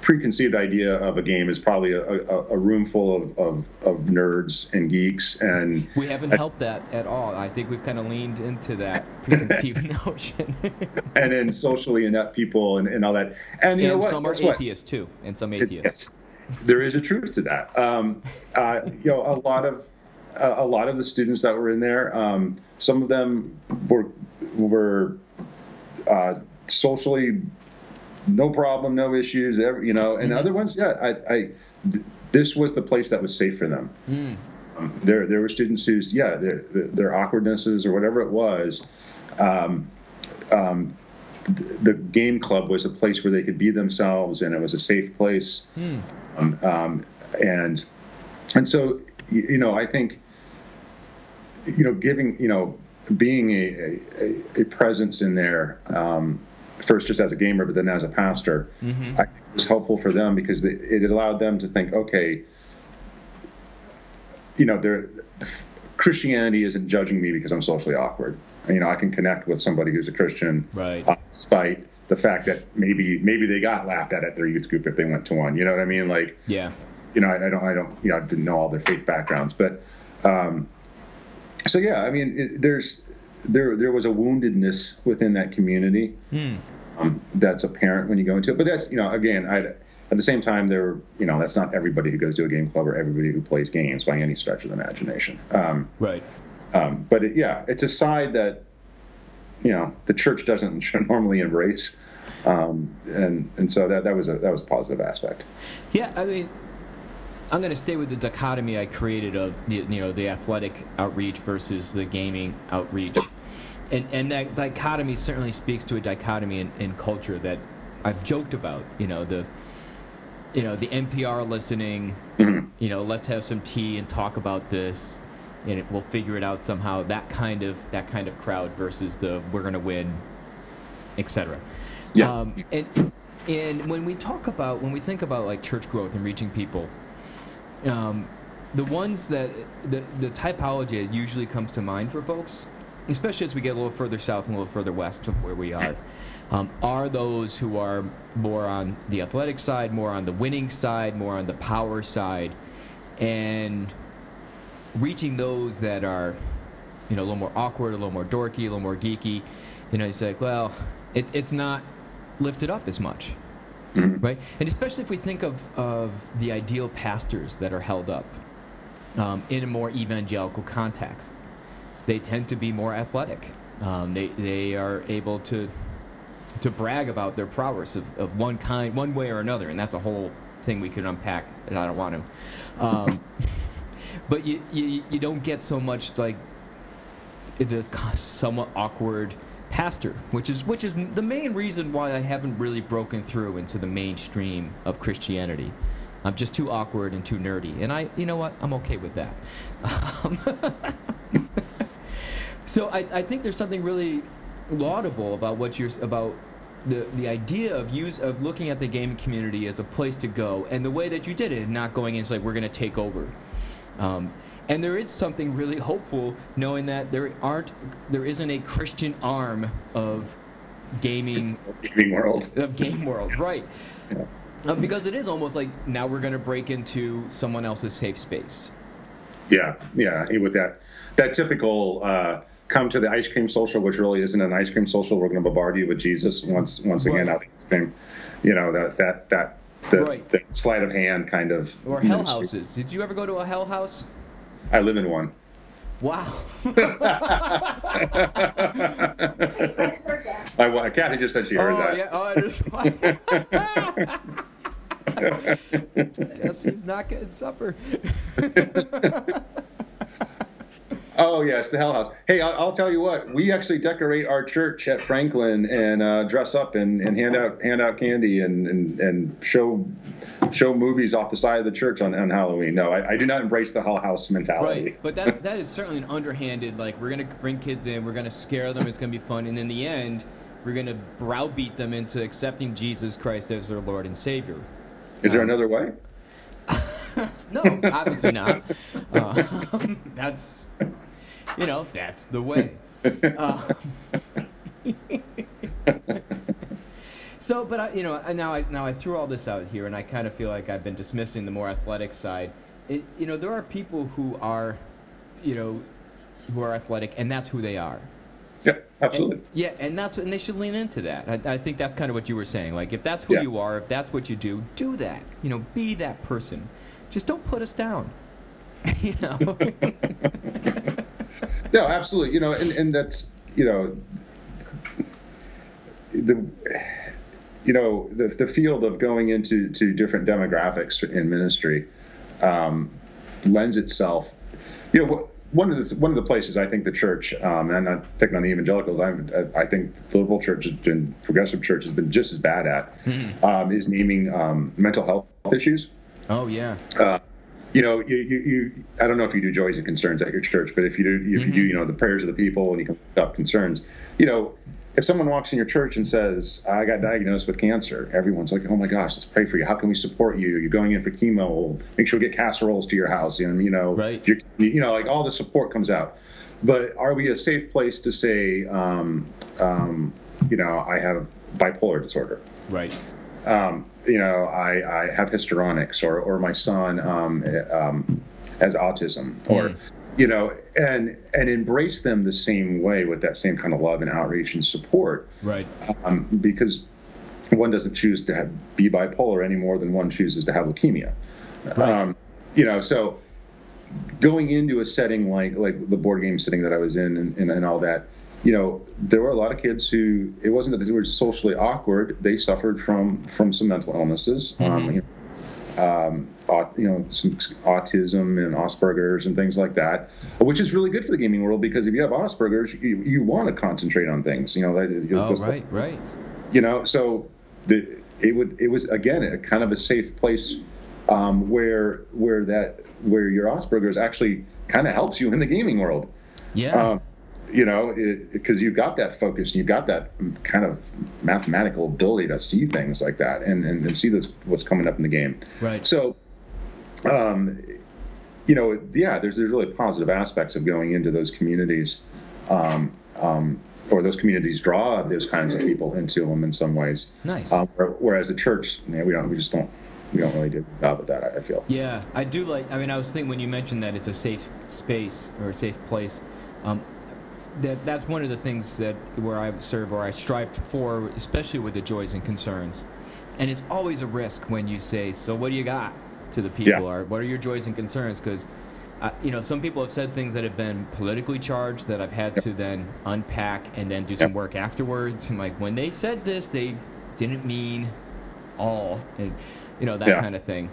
preconceived idea of a game is probably a, a, a room full of, of, of, nerds and geeks and we haven't helped that at all. I think we've kind of leaned into that preconceived notion. And then socially inept people and, and all that. And you and know what? some are atheists what? too and some atheists. yes, there is a truth to that. Um, uh, you know a lot of uh, a lot of the students that were in there um, some of them were were uh, socially no problem, no issues, ever, you know. And mm-hmm. other ones, yeah, I, I, this was the place that was safe for them. Mm. Um, there, there were students whose, yeah, their, their awkwardnesses or whatever it was. Um, um, the game club was a place where they could be themselves, and it was a safe place. Mm. Um, and and so you, you know, I think, you know, giving, you know, being a, a, a presence in there, um, first just as a gamer, but then as a pastor, mm-hmm. I think it was helpful for them because they, it allowed them to think, okay, you know, Christianity isn't judging me because I'm socially awkward. You know, I can connect with somebody who's a Christian, right? despite the fact that maybe maybe they got laughed at at their youth group if they went to one. You know what I mean? Like, yeah. You know, I, I don't, I don't, you know, I didn't know all their fake backgrounds, but, um, so yeah, I mean, it, there's there there was a woundedness within that community hmm. um, that's apparent when you go into it. But that's you know, again, I at the same time, there you know, that's not everybody who goes to a game club or everybody who plays games by any stretch of the imagination. Um, right. Um, but it, yeah, it's a side that you know the church doesn't normally embrace. Um, and and so that that was a that was a positive aspect. Yeah, I mean, I'm going to stay with the dichotomy I created of the, you know the athletic outreach versus the gaming outreach, and and that dichotomy certainly speaks to a dichotomy in, in culture that I've joked about. You know the you know the NPR listening. Mm-hmm. You know, let's have some tea and talk about this, and it, we'll figure it out somehow. That kind of that kind of crowd versus the we're going to win, etc. Yeah. Um, and and when we talk about when we think about like church growth and reaching people um, the ones that the, the typology that usually comes to mind for folks, especially as we get a little further south and a little further west of where we are, um, are those who are more on the athletic side, more on the winning side, more on the power side, and reaching those that are, you know, a little more awkward, a little more dorky, a little more geeky. You know, you say, well, it's it's not lifted up as much. Mm-hmm. Right? And especially if we think of, of the ideal pastors that are held up um, in a more evangelical context, they tend to be more athletic. Um, they, they are able to to brag about their prowess of, of one kind, one way or another, and that's a whole thing we could unpack, and I don't want to. Um, but you, you you don't get so much like the somewhat awkward pastor, which is which is the main reason why I haven't really broken through into the mainstream of Christianity. I'm just too awkward and too nerdy, and I, you know what, I'm okay with that. Um, so I, I think there's something really laudable about what you're about the the idea of use of looking at the gaming community as a place to go, and the way that you did it, not going in it's like we're going to take over. Um, and there is something really hopeful knowing that there aren't there isn't a Christian arm of gaming gaming world of game world, yes. right? Yeah. Uh, because it is almost like now we're going to break into someone else's safe space. Yeah, yeah, with that that typical uh, come to the ice cream social, which really isn't an ice cream social. We're going to bombard you with Jesus once once right. again. I you know that that that the, right. the sleight of hand kind of or hell houses. Did you ever go to a hell house? I live in one. Wow. My Kathy just said she heard oh, that. Yeah. Oh, I just. Guess he's not getting supper. Oh yes, the Hell House. Hey, I'll, I'll, tell you what. We actually decorate our church at Franklin and uh, dress up and, and, hand out hand out candy and, and, and show show movies off the side of the church on, on Halloween. No, I, I do not embrace the Hell House mentality. Right, but that that is certainly an underhanded. Like we're gonna bring kids in, we're gonna scare them. It's gonna be fun, and in the end, we're gonna browbeat them into accepting Jesus Christ as their Lord and Savior. Is there um, another way? no, obviously not. Uh, that's you know, that's the way. Uh, so, but I, you know, now I now I threw all this out here, and I kind of feel like I've been dismissing the more athletic side. It, you know, there are people who are, you know, who are athletic, and that's who they are. Yeah, absolutely. And, yeah, and that's and they should lean into that. I, I, think that's kind of what you were saying. Like, if that's who yeah. you are, if that's what you do, do that. You know, be that person. Just don't put us down. you know. no, absolutely. You know, and, and that's you know the you know the the field of going into to different demographics in ministry um, lends itself. You know, one of the one of the places I think the church, um, and I'm not picking on the evangelicals. I'm, I think the liberal church has been progressive church has been just as bad at mm. um, is naming um, mental health issues. Oh yeah. Uh, you know, you, you, you, I don't know if you do joys and concerns at your church, but if you do, if Mm-hmm. you do, you know, the prayers of the people and you can up concerns, you know, if someone walks in your church and says, I got diagnosed with cancer, everyone's like, oh my gosh, let's pray for you. How can we support you? You're going in for chemo. We'll make sure we get casseroles to your house. And, you know, Right. you know, like all the support comes out. But are we a safe place to say, um, um, you know, I have bipolar disorder? Right. Um, you know, I, I have histrionics, or, or my son um, um, has autism, or Mm. you know, and and embrace them the same way with that same kind of love and outreach and support, Right. um, because one doesn't choose to have, be bipolar any more than one chooses to have leukemia. Right. Um, you know, so going into a setting like like the board game setting that I was in and, and, and all that, you know, there were a lot of kids who it wasn't that they were socially awkward; they suffered from from some mental illnesses, um, you know, um, you know, some autism and Asperger's and things like that, which is really good for the gaming world because if you have Asperger's, you, you want to concentrate on things, you know. That, Oh, that's- right. Right. you know so the, it would it was again a kind of a safe place um, where where that where your asperger's actually kind of helps you in the gaming world Yeah. um, you know because you've got that focus you've got that kind of mathematical ability to see things like that and and, and see this, what's coming up in the game right. so um, you know yeah there's there's really positive aspects of going into those communities um, um, or those communities draw those kinds of people into them in some ways Nice. um, whereas the church, yeah, we don't, we just don't, we don't really do a job with that. I I feel. Yeah, I do like. I mean, I was thinking when you mentioned that it's a safe space or a safe place. Um, that that's one of the things that where I serve or I strive for, especially with the joys and concerns. And it's always a risk when you say, "So what do you got?" to the people, Yeah. or "What are your joys and concerns?" Because uh, you know, some people have said things that have been politically charged that I've had to then unpack and then do some work afterwards. And like when they said this, they didn't mean all, and you know that Yeah. kind of thing.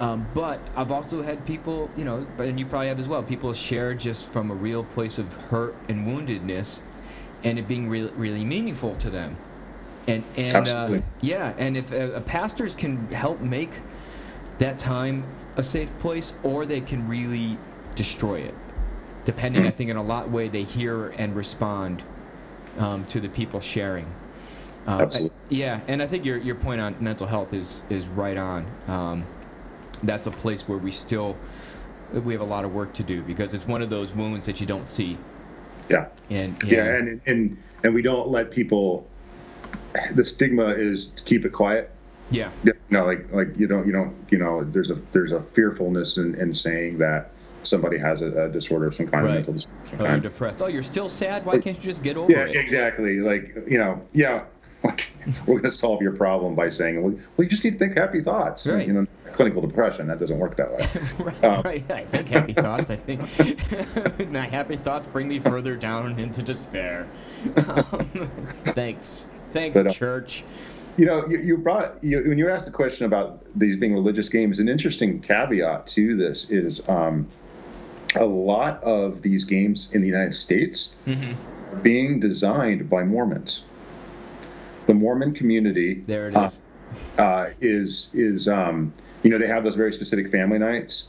Um, but I've also had people, you know, and you probably have as well. People share just from a real place of hurt and woundedness, and it being really, really meaningful to them. And and uh, yeah, and if uh, pastors can help make that time a safe place, or they can really destroy it, depending, I think, in a lot way they hear and respond um, to the people sharing. Um, Absolutely. yeah, and I think your your point on mental health is is right on. That's a place where we still we have a lot of work to do because it's one of those wounds that you don't see. Yeah. And Yeah. And, and, and we don't let people, the stigma is to keep it quiet. yeah, You know, like, like you don't, you don't, you know, there's a, there's a fearfulness in, in saying that somebody has a, a disorder of some kind, Right. of mental disorder. some oh, you're depressed. Oh, you're still sad. Why can't you just get over Yeah, it? exactly. Like, you know, yeah, like, we're going to solve your problem by saying, well, well, you just need to think happy thoughts. Right. You know, clinical depression, that doesn't work that way. right, Um, right. I think happy thoughts. I think my happy thoughts bring me further down into despair. Um, thanks, thanks, But, uh, church. You know, you, you brought you, when you asked the question about these being religious games. An interesting caveat to this is um, a lot of these games in the United States Mm-hmm. being designed by Mormons. The Mormon community There it uh, is. uh, is is um, you know they have those very specific family nights,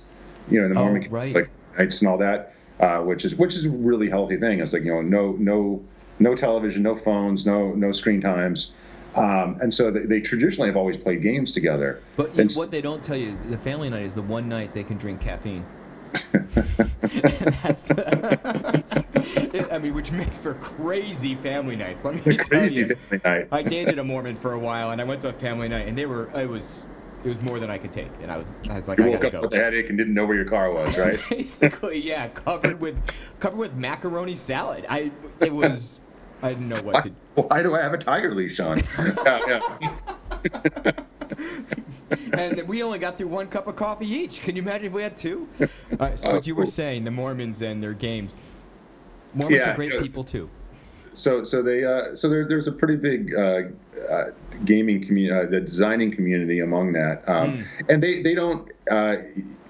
you know, the Oh, Mormon right. like nights and all that, uh, which is which is a really healthy thing. It's like you know no no no television, no phones, no no screen times. Um, and so they, they traditionally have always played games together. But And what they don't tell you, the family night is the one night they can drink caffeine. I mean, which makes for crazy family nights. Let me tell crazy you. family night. I dated a Mormon for a while, and I went to a family night, and they were. It was. It was more than I could take, and I was. I was like, You I woke up go. with a headache and didn't know where your car was, right? Basically, yeah, covered with covered with macaroni salad. I. It was. I didn't know what why, to. why do I have a tiger leash on? yeah, yeah. And we only got through one cup of coffee each. Can you imagine if we had two? Right, so what you were Oh. saying, the Mormons and their games. Mormons Yeah, are great you know, people too. so so they uh, so there, there's a pretty big uh, uh, gaming community, uh, the designing community among that, um, Hmm. and they they don't. Uh,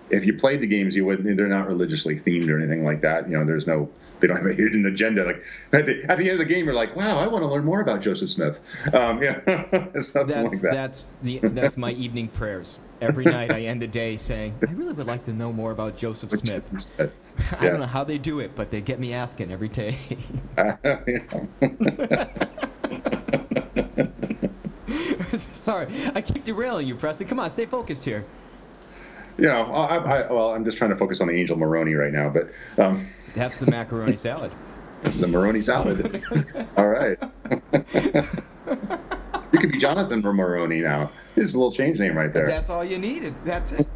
if you played the games, you wouldn't. They're not religiously themed or anything like that. You know, there's no they don't have a hidden agenda. Like at the, at the end of the game, you're like, wow, I want to learn more about Joseph Smith. Um, yeah, That's like that. that's the that's my evening prayers. Every night I end the day saying, I really would like to know more about Joseph Smith. Joseph Smith. I don't know how they do it, but they get me asking every day. Sorry, I keep derailing you, Preston. Come on, stay focused here. You know, I, I, well, I'm just trying to focus on the Angel Moroni right now, but um, That's the macaroni salad. it's the Maroney salad. All right. you could be Jonathan Maroney now. It's a little change name right there. That's all you needed. That's it.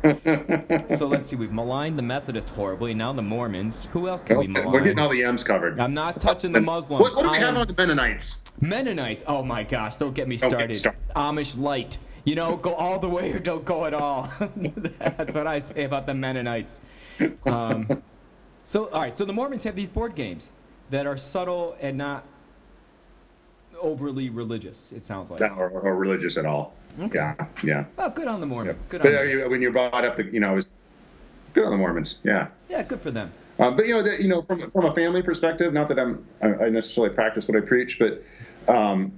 so let's see. We've maligned the Methodists horribly. Now the Mormons. Who else can we Okay, malign? We're getting all the M's covered. I'm not touching the Muslims. What, what do we I have am- on the Mennonites? Mennonites. Oh my gosh! Don't get me Don't get me started. Amish light. You know, go all the way or don't go at all. That's what I say about the Mennonites. Um, so, all right. So the Mormons have these board games that are subtle and not overly religious. It sounds like. Or, or religious at all. Okay. Yeah, yeah. Oh, good on the Mormons. Good But on uh, you- when you're brought up, the, you know, it was good on the Mormons. Yeah. Yeah, good for them. Um, but you know, that you know, from from a family perspective, not that I'm I I necessarily practice what I preach, but um,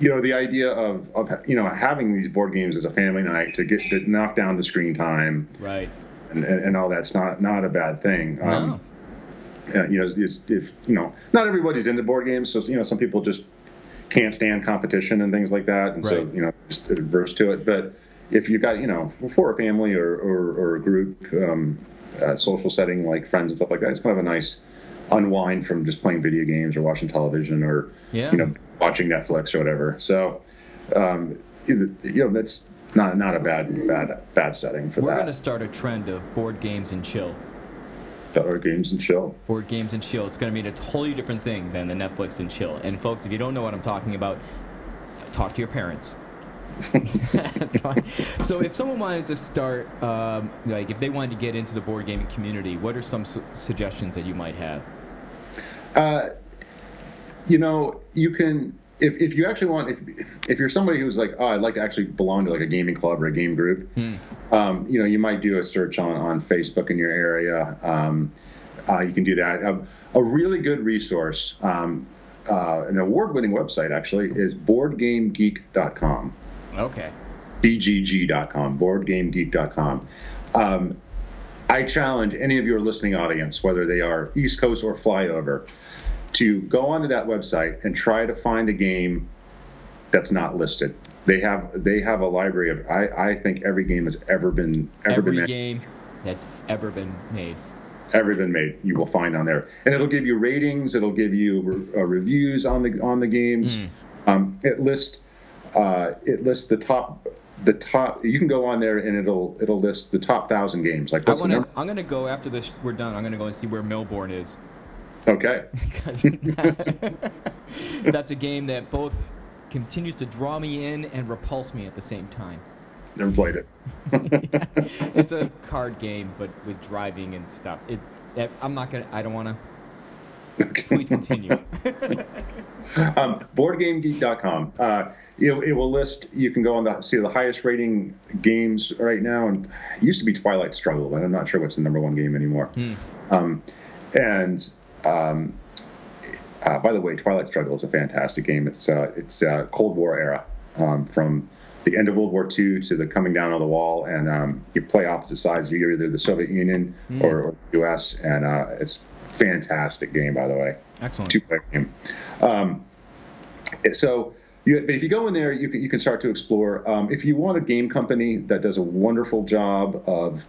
you know, the idea of of you know having these board games as a family night to get to knock down the screen time Right. and, and, and all that's not not a bad thing. Um, no. you know, it's, if you know, not everybody's into board games, so you know, some people just can't stand competition and things like that, and so you know, just adverse to it. But if you've got you know, for a family or or, or a group, um, uh, social setting like friends and stuff like that, it's kind of a nice unwind from just playing video games or watching television or Yeah. you know, watching Netflix or whatever. So, um, you know, that's not not a bad bad bad setting for that. We're going to start a trend of board games and chill. Or games and chill. Board games and chill. It's going to mean a totally different thing than the Netflix and chill. And folks, if you don't know what I'm talking about, talk to your parents. That's fine. So, if someone wanted to start, um, like, if they wanted to get into the board gaming community, what are some su- suggestions that you might have? Uh, you know, you can if, if you actually want if if you're somebody who's like, oh, I'd like to actually belong to like a gaming club or a game group, um, you know, you might do a search on on Facebook in your area. Um, uh, you can do that. Um, a really good resource, um, uh, an award-winning website actually, is BoardGameGeek.com. Okay. bgg.com, boardgamegeek.com. Um, I challenge any of your listening audience, whether they are East Coast or flyover, to go onto that website and try to find a game that's not listed. They have they have a library of I, I think every game has ever been ever Every been made, Every game that's ever been made. ever been made you will find on there, and it'll give you ratings. It'll give you re- uh, reviews on the on the games. Um, it lists uh, it lists the top the top. You can go on there and it'll it'll list the top thousand games. Like I what's wanna. I'm going to go after this. We're done. I'm going to go and see where Mille Bornes is. Okay, that- that's a game that both continues to draw me in and repulse me at the same time. never played it. It's a card game, but with driving and stuff. It, I'm not gonna. I don't want to. Please continue. um, BoardGameGeek.com. Uh, you know, it will list. You can go on the see the highest rating games right now, and it used to be Twilight Struggle, but I'm not sure what's the number one game anymore. Um, and um, uh, by the way, Twilight Struggle is a fantastic game. It's uh, it's uh, Cold War era um, from the end of World War II to the coming down of the wall, and um, you play opposite sides. You're either the Soviet Union or, or the U.S., and uh, it's fantastic game, by the way Excellent. two player game. Um, so, you, but if you go in there, you can, you can start to explore. Um, if you want a game company that does a wonderful job of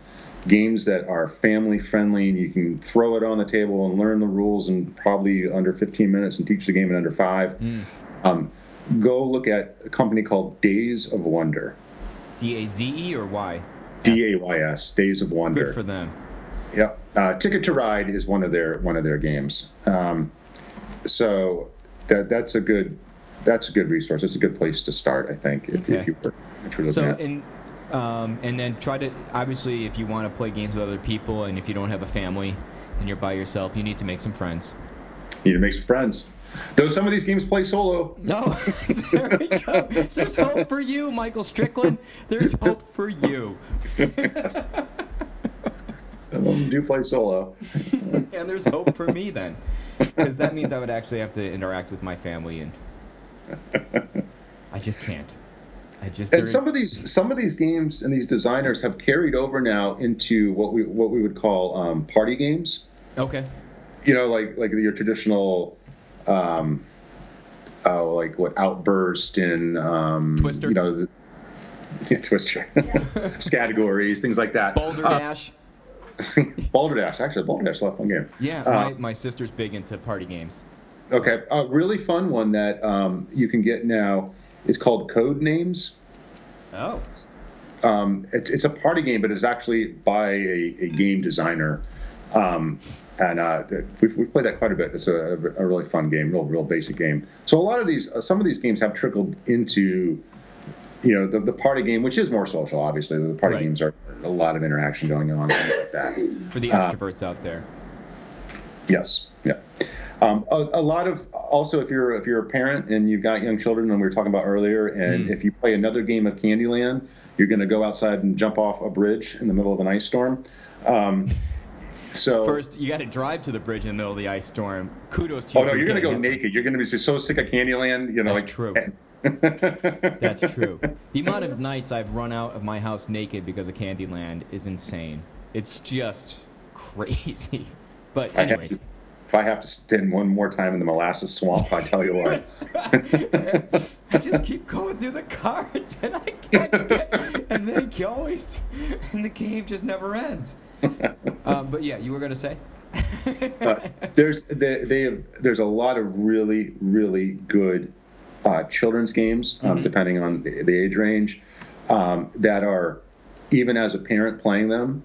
games that are family friendly and you can throw it on the table and learn the rules in probably under 15 minutes and teach the game in under five, um, go look at a company called Days of Wonder. D A Z E or Y? D A Y S, Days of Wonder. Good for them. Yep. Uh, Ticket to Ride is one of their one of their games. Um, so that that's a good that's a good resource. It's a good place to start, I think, if, Okay. if you were if you're looking So at. and um, and then try to obviously if you want to play games with other people and if you don't have a family and you're by yourself, you need to make some friends. You need to make some friends. Though some of these games play solo. No, there we go. There's hope for you, Michael Strickland. There's hope for you. of them do play solo. and there's hope for me then, because that means I would actually have to interact with my family, and I just can't. I just and some of these some of these games and these designers have carried over now into what we what we would call um, party games. Okay. You know, like like your traditional, um, oh, like what Outburst and um, Twister. You know, the, yeah, Twister, categories, things like that. Boulder uh, Dash. Balderdash, actually, Balderdash, a lot of fun game. Yeah, uh, my, my sister's big into party games. Okay, a really fun one that um, you can get now is called Codenames. Oh. It's, Um, it's, it's a party game, but it's actually by a, a game designer. Um, and uh, we've, we've played that quite a bit. It's a, a, really fun game, real real basic game. So a lot of these, uh, some of these games have trickled into, you know, the, the party game, which is more social. Obviously, the party right. games are a lot of interaction going on, like that. For the uh, extroverts uh, out there. Yes. Yeah. Um, a, a, lot of also if you're if you're a parent and you've got young children, and we were talking about earlier, and mm. if you play another game of Candyland, you're going to go outside and jump off a bridge in the middle of an ice storm. Um, so first, you got to drive to the bridge in the middle of the ice storm. Kudos to you. Oh no, you're going to go naked. You're going to be so sick of Candyland. You know, That's like, true. That's true. The amount of nights I've run out of my house naked because of Candyland is insane. It's just crazy. But anyways if I have to spend one more time in the molasses swamp, I tell you what. I just keep going through the cards, and I can't get, and they always, and the game just never ends. Um, but yeah, you were gonna say. uh, there's they, they have, there's a lot of really really good uh, children's games, um, mm-hmm. depending on the, the age range, um, that are even as a parent playing them,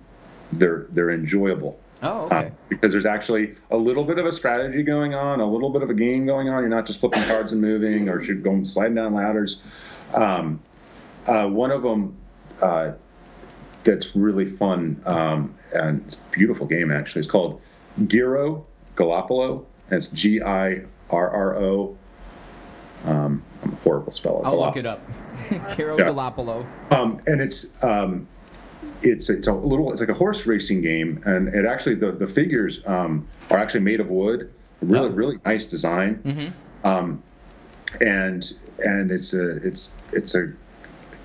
they're they're enjoyable. Oh, okay. Uh, because there's actually a little bit of a strategy going on, a little bit of a game going on. You're not just flipping cards and moving or going sliding down ladders. Um, uh, one of them uh, that's really fun um, and it's a beautiful game actually. It's called Giro Galopolo. It's G I R R O. Um, I'm a horrible speller. I'll Galop- look it up. Giro yeah. Galopolo. Um, and it's um, it's it's a little it's like a horse racing game, and it actually the the figures um, are actually made of wood. Really, oh. really nice design. Mm-hmm. Um, and and it's a it's it's a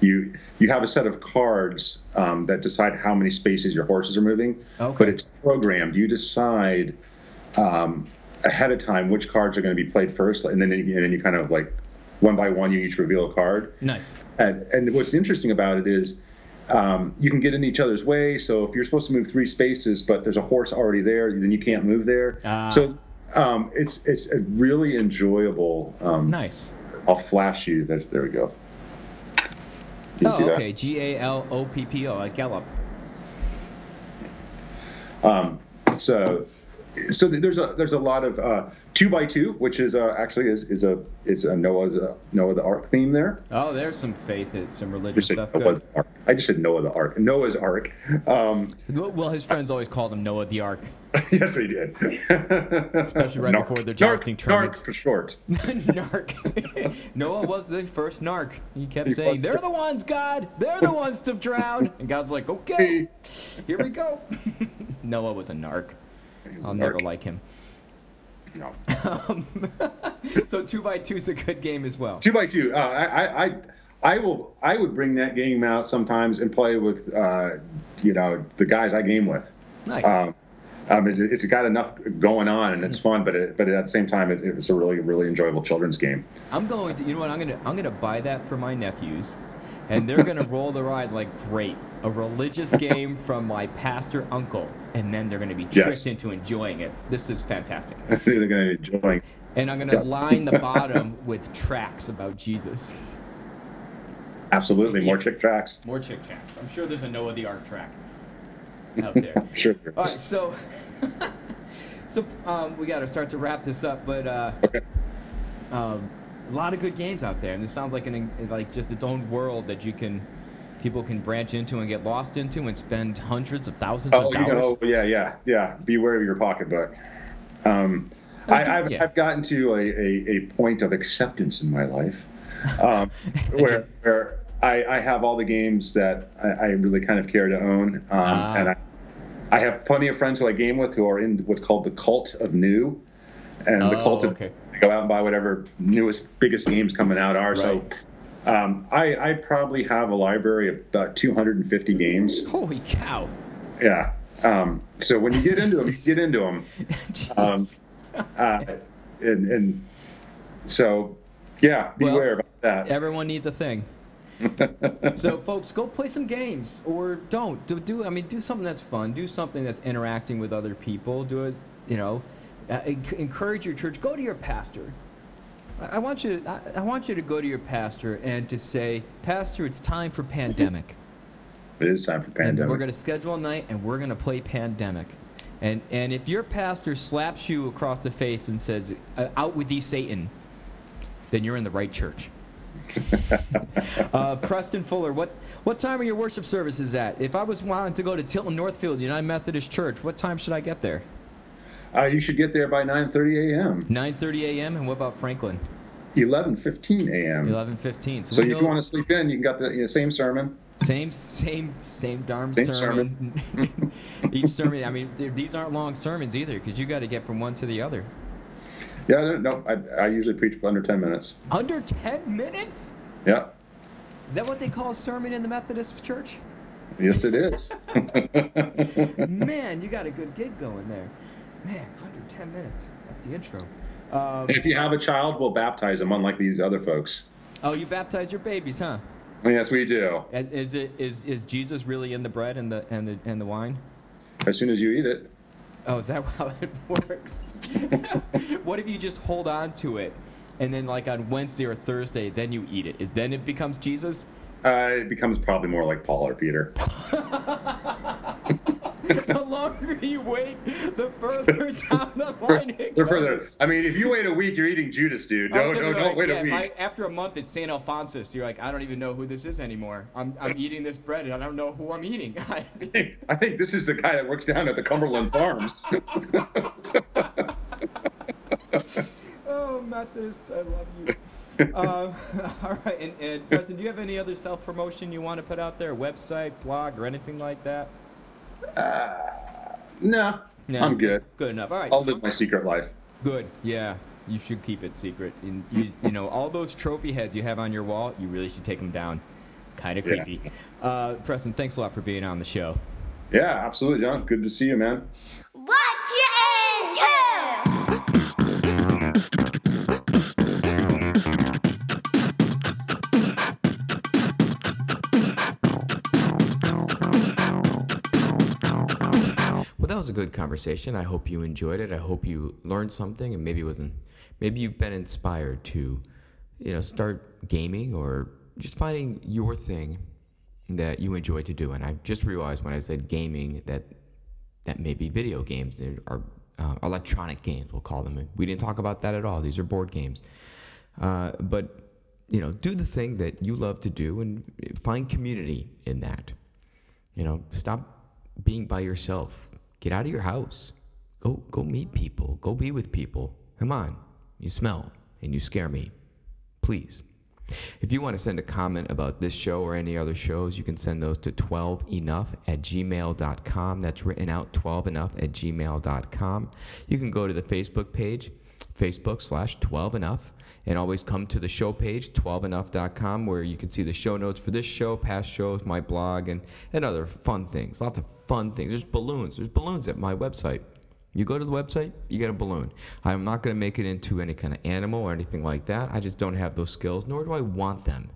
you you have a set of cards um, that decide how many spaces your horses are moving. Okay. But it's programmed. You decide um, ahead of time which cards are going to be played first, and then and then you kind of like one by one you each reveal a card. Nice. And and what's interesting about it is um, you can get in each other's way. So if you're supposed to move three spaces, but there's a horse already there, then you can't move there. Uh, so um, it's it's a really enjoyable. Um, nice. I'll flash you. There's, there we go. oh, okay. G A L O P P O, like Gallup. Um, so so there's a there's a lot of uh, two by two, which is uh, actually is, is a is a Noah's uh, Noah the Ark theme there. Oh, there's some faith, it's some religious stuff. Noah I just said Noah the Ark. Noah's Ark. Um, well, his friends always called him Noah the Ark. yes, they did. Especially right narc. before the jousting tournament. Narc for short. narc. Noah was the first narc. He kept he saying, "They're the ones, God. They're the ones to drown." And God's like, "Okay, here we go." Noah was a narc. I'll never like him. No. Um, so two by two is a good game as well. Two by two. Uh, I, I, I will. I would bring that game out sometimes and play with, uh, you know, the guys I game with. Nice. Um, um, it, it's got enough going on and it's mm. fun, but it, but at the same time, it, it's a really really enjoyable children's game. I'm going to. You know what? I'm gonna I'm gonna buy that for my nephews, and they're gonna roll their eyes like, great a religious game from my pastor uncle, and then they're going to be tricked yes. into enjoying it. This is fantastic. I think they're going to be enjoying. And I'm going to yeah. line the bottom with tracts about Jesus. Absolutely, more Chick tracts. More Chick tracts. I'm sure there's a Noah the Ark tract out there. sure. There All right, so so um, we got to start to wrap this up, but uh, okay. Um, a lot of good games out there, and this sounds like an like just its own world that you can people can branch into and get lost into and spend hundreds of thousands oh, of dollars. You know, yeah, yeah, yeah. Beware of your pocketbook. Um, oh, I, have yeah. I've gotten to a, a, a, point of acceptance in my life um, where, where I, I, have all the games that I, I, really kind of care to own. Um, uh, and I, I have plenty of friends who I game with who are in what's called the cult of new, and the Oh, cult of okay. they go out and buy whatever newest, biggest games coming out are. So, um, I, I probably have a library of about 250 games. Holy cow! Yeah. Um, so when you get into them, you get into them. Um, uh, and, and so, yeah, Well, beware about that. Everyone needs a thing. so, folks, go play some games, or don't. Do, do I mean do something that's fun. Do something that's interacting with other people. Do it. You know, uh, encourage your church. Go to your pastor. I, I want you. I, I want you to go to your pastor and to say, Pastor, it's time for pandemic. It is time for And pandemic. we're going to schedule a night and we're going to play Pandemic. And, and if your pastor slaps you across the face and says, "Uh, out with thee, Satan, then you're in the right church. uh, Preston Fuller, what, what time are your worship services at? If I was wanting to go to Tilton Northfield United Methodist Church, what time should I get there? Uh, you should get there by 9:30 a.m. 9.30 a.m. And what about Franklin? 11:15 a.m. 11.15. So we if know- you want to sleep in, you can got the you know, same sermon. Same, same, same darn Same sermon. Each sermon. I mean, these aren't long sermons either, because you got to get from one to the other. Yeah, no, I, I usually preach under 10 minutes. Under ten minutes? Yeah, Is that what they call a sermon in the Methodist Church? yes, it is. Man, you got a good gig going there. Man, under ten minutes. That's the intro. Um, if you have a child, we'll baptize them, unlike these other folks. oh, you baptize your babies, huh? Yes, we do. And Is it is is Jesus really in the bread and the and the and the wine? As soon as you eat it, Oh, is that how it works? what if you just hold on to it, and then like on Wednesday or Thursday, then you eat it? Is then it becomes Jesus? uh, it becomes probably more like Paul or Peter. the longer you wait, the further down the line it They're further. goes. I mean, if you wait a week, you're eating Judas, dude. I was No, gonna no, be don't like, wait yeah, a if I- week. after a month, it's St. Alphonsus. You're like, I don't even know who this is anymore. I'm, I'm eating this bread and I don't know who I'm eating. I think this is the guy that works down at the Cumberland Farms. oh, Methodist, I love you. um, all right, and, and Preston, do you have any other self promotion you want to put out there? Website, blog, or anything like that? No, No, I'm good. Good enough. All right. I'll live my secret life. Good. Yeah. You should keep it secret. And you, you know, all those trophy heads you have on your wall, you really should take them down. Kind of Yeah. creepy. Uh, Preston, thanks a lot for being on the show. Yeah, absolutely, John. Good to see you, man. What you into? Well, was a good conversation. I hope you enjoyed it. I hope you learned something, and maybe wasn't. Maybe you've been inspired to, you know, start gaming or just finding your thing that you enjoy to do. And I just realized when I said gaming that that may be video games or uh, electronic games. We'll call them. We didn't talk about that at all. These are board games. Uh, but you know, do the thing that you love to do and find community in that. You know, stop being by yourself. Get out of your house. Go go meet people. Go be with people. Come on. You smell and you scare me. Please. If you want to send a comment about this show or any other shows, you can send those to 12enough at gmail.com. That's written out 12enough at gmail.com. You can go to the Facebook page, Facebook slash 12enough, and always come to the show page, 12enough.com, where you can see the show notes for this show, past shows, my blog, and, and other fun things. Lots of fun things. There's balloons. There's balloons at my website. You go to the website, you get a balloon. I'm not going to make it into any kind of animal or anything like that. I just don't have those skills, nor do I want them.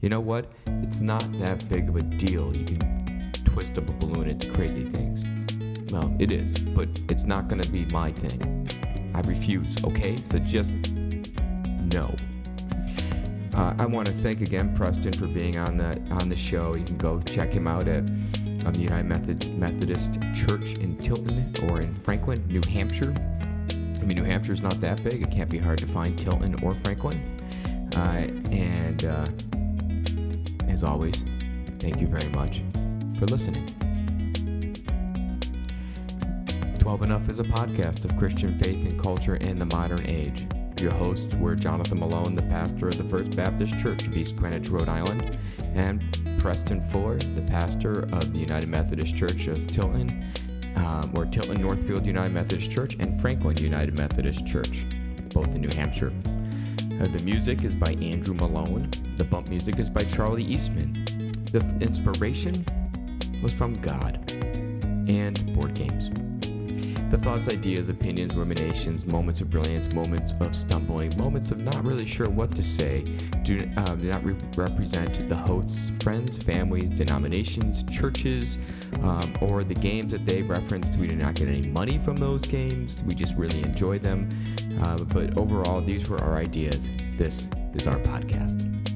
You know what? It's not that big of a deal. You can twist up a balloon into crazy things. Well, it is, but it's not going to be my thing. I refuse, okay? So just no. Uh, I want to thank again Preston for being on the on the show. You can go check him out at um, United Method, Methodist Church in Tilton or in Franklin, New Hampshire. I mean, New Hampshire's not that big. It can't be hard to find Tilton or Franklin. Uh, and uh, as always, thank you very much for listening. 12 Enough is a podcast of Christian faith and culture in the modern age. Your hosts were Jonathan Malone, the pastor of the First Baptist Church of East Greenwich, Rhode Island, and Preston Fuller, the pastor of the United Methodist Church of Tilton. um, or Tilton Northfield United Methodist Church and Franklin United Methodist Church, both in New Hampshire. Uh, the music is by Andrew Malone. The bump music is by Charlie Eastman. The inspiration was from God and board games. The thoughts, ideas, opinions, ruminations, moments of brilliance, moments of stumbling, moments of not really sure what to say do, um, do not re- represent the host's friends, families, denominations, churches, um, or the games that they referenced. We do not get any money from those games. We just really enjoy them. Uh, but overall, these were our ideas. This is our podcast.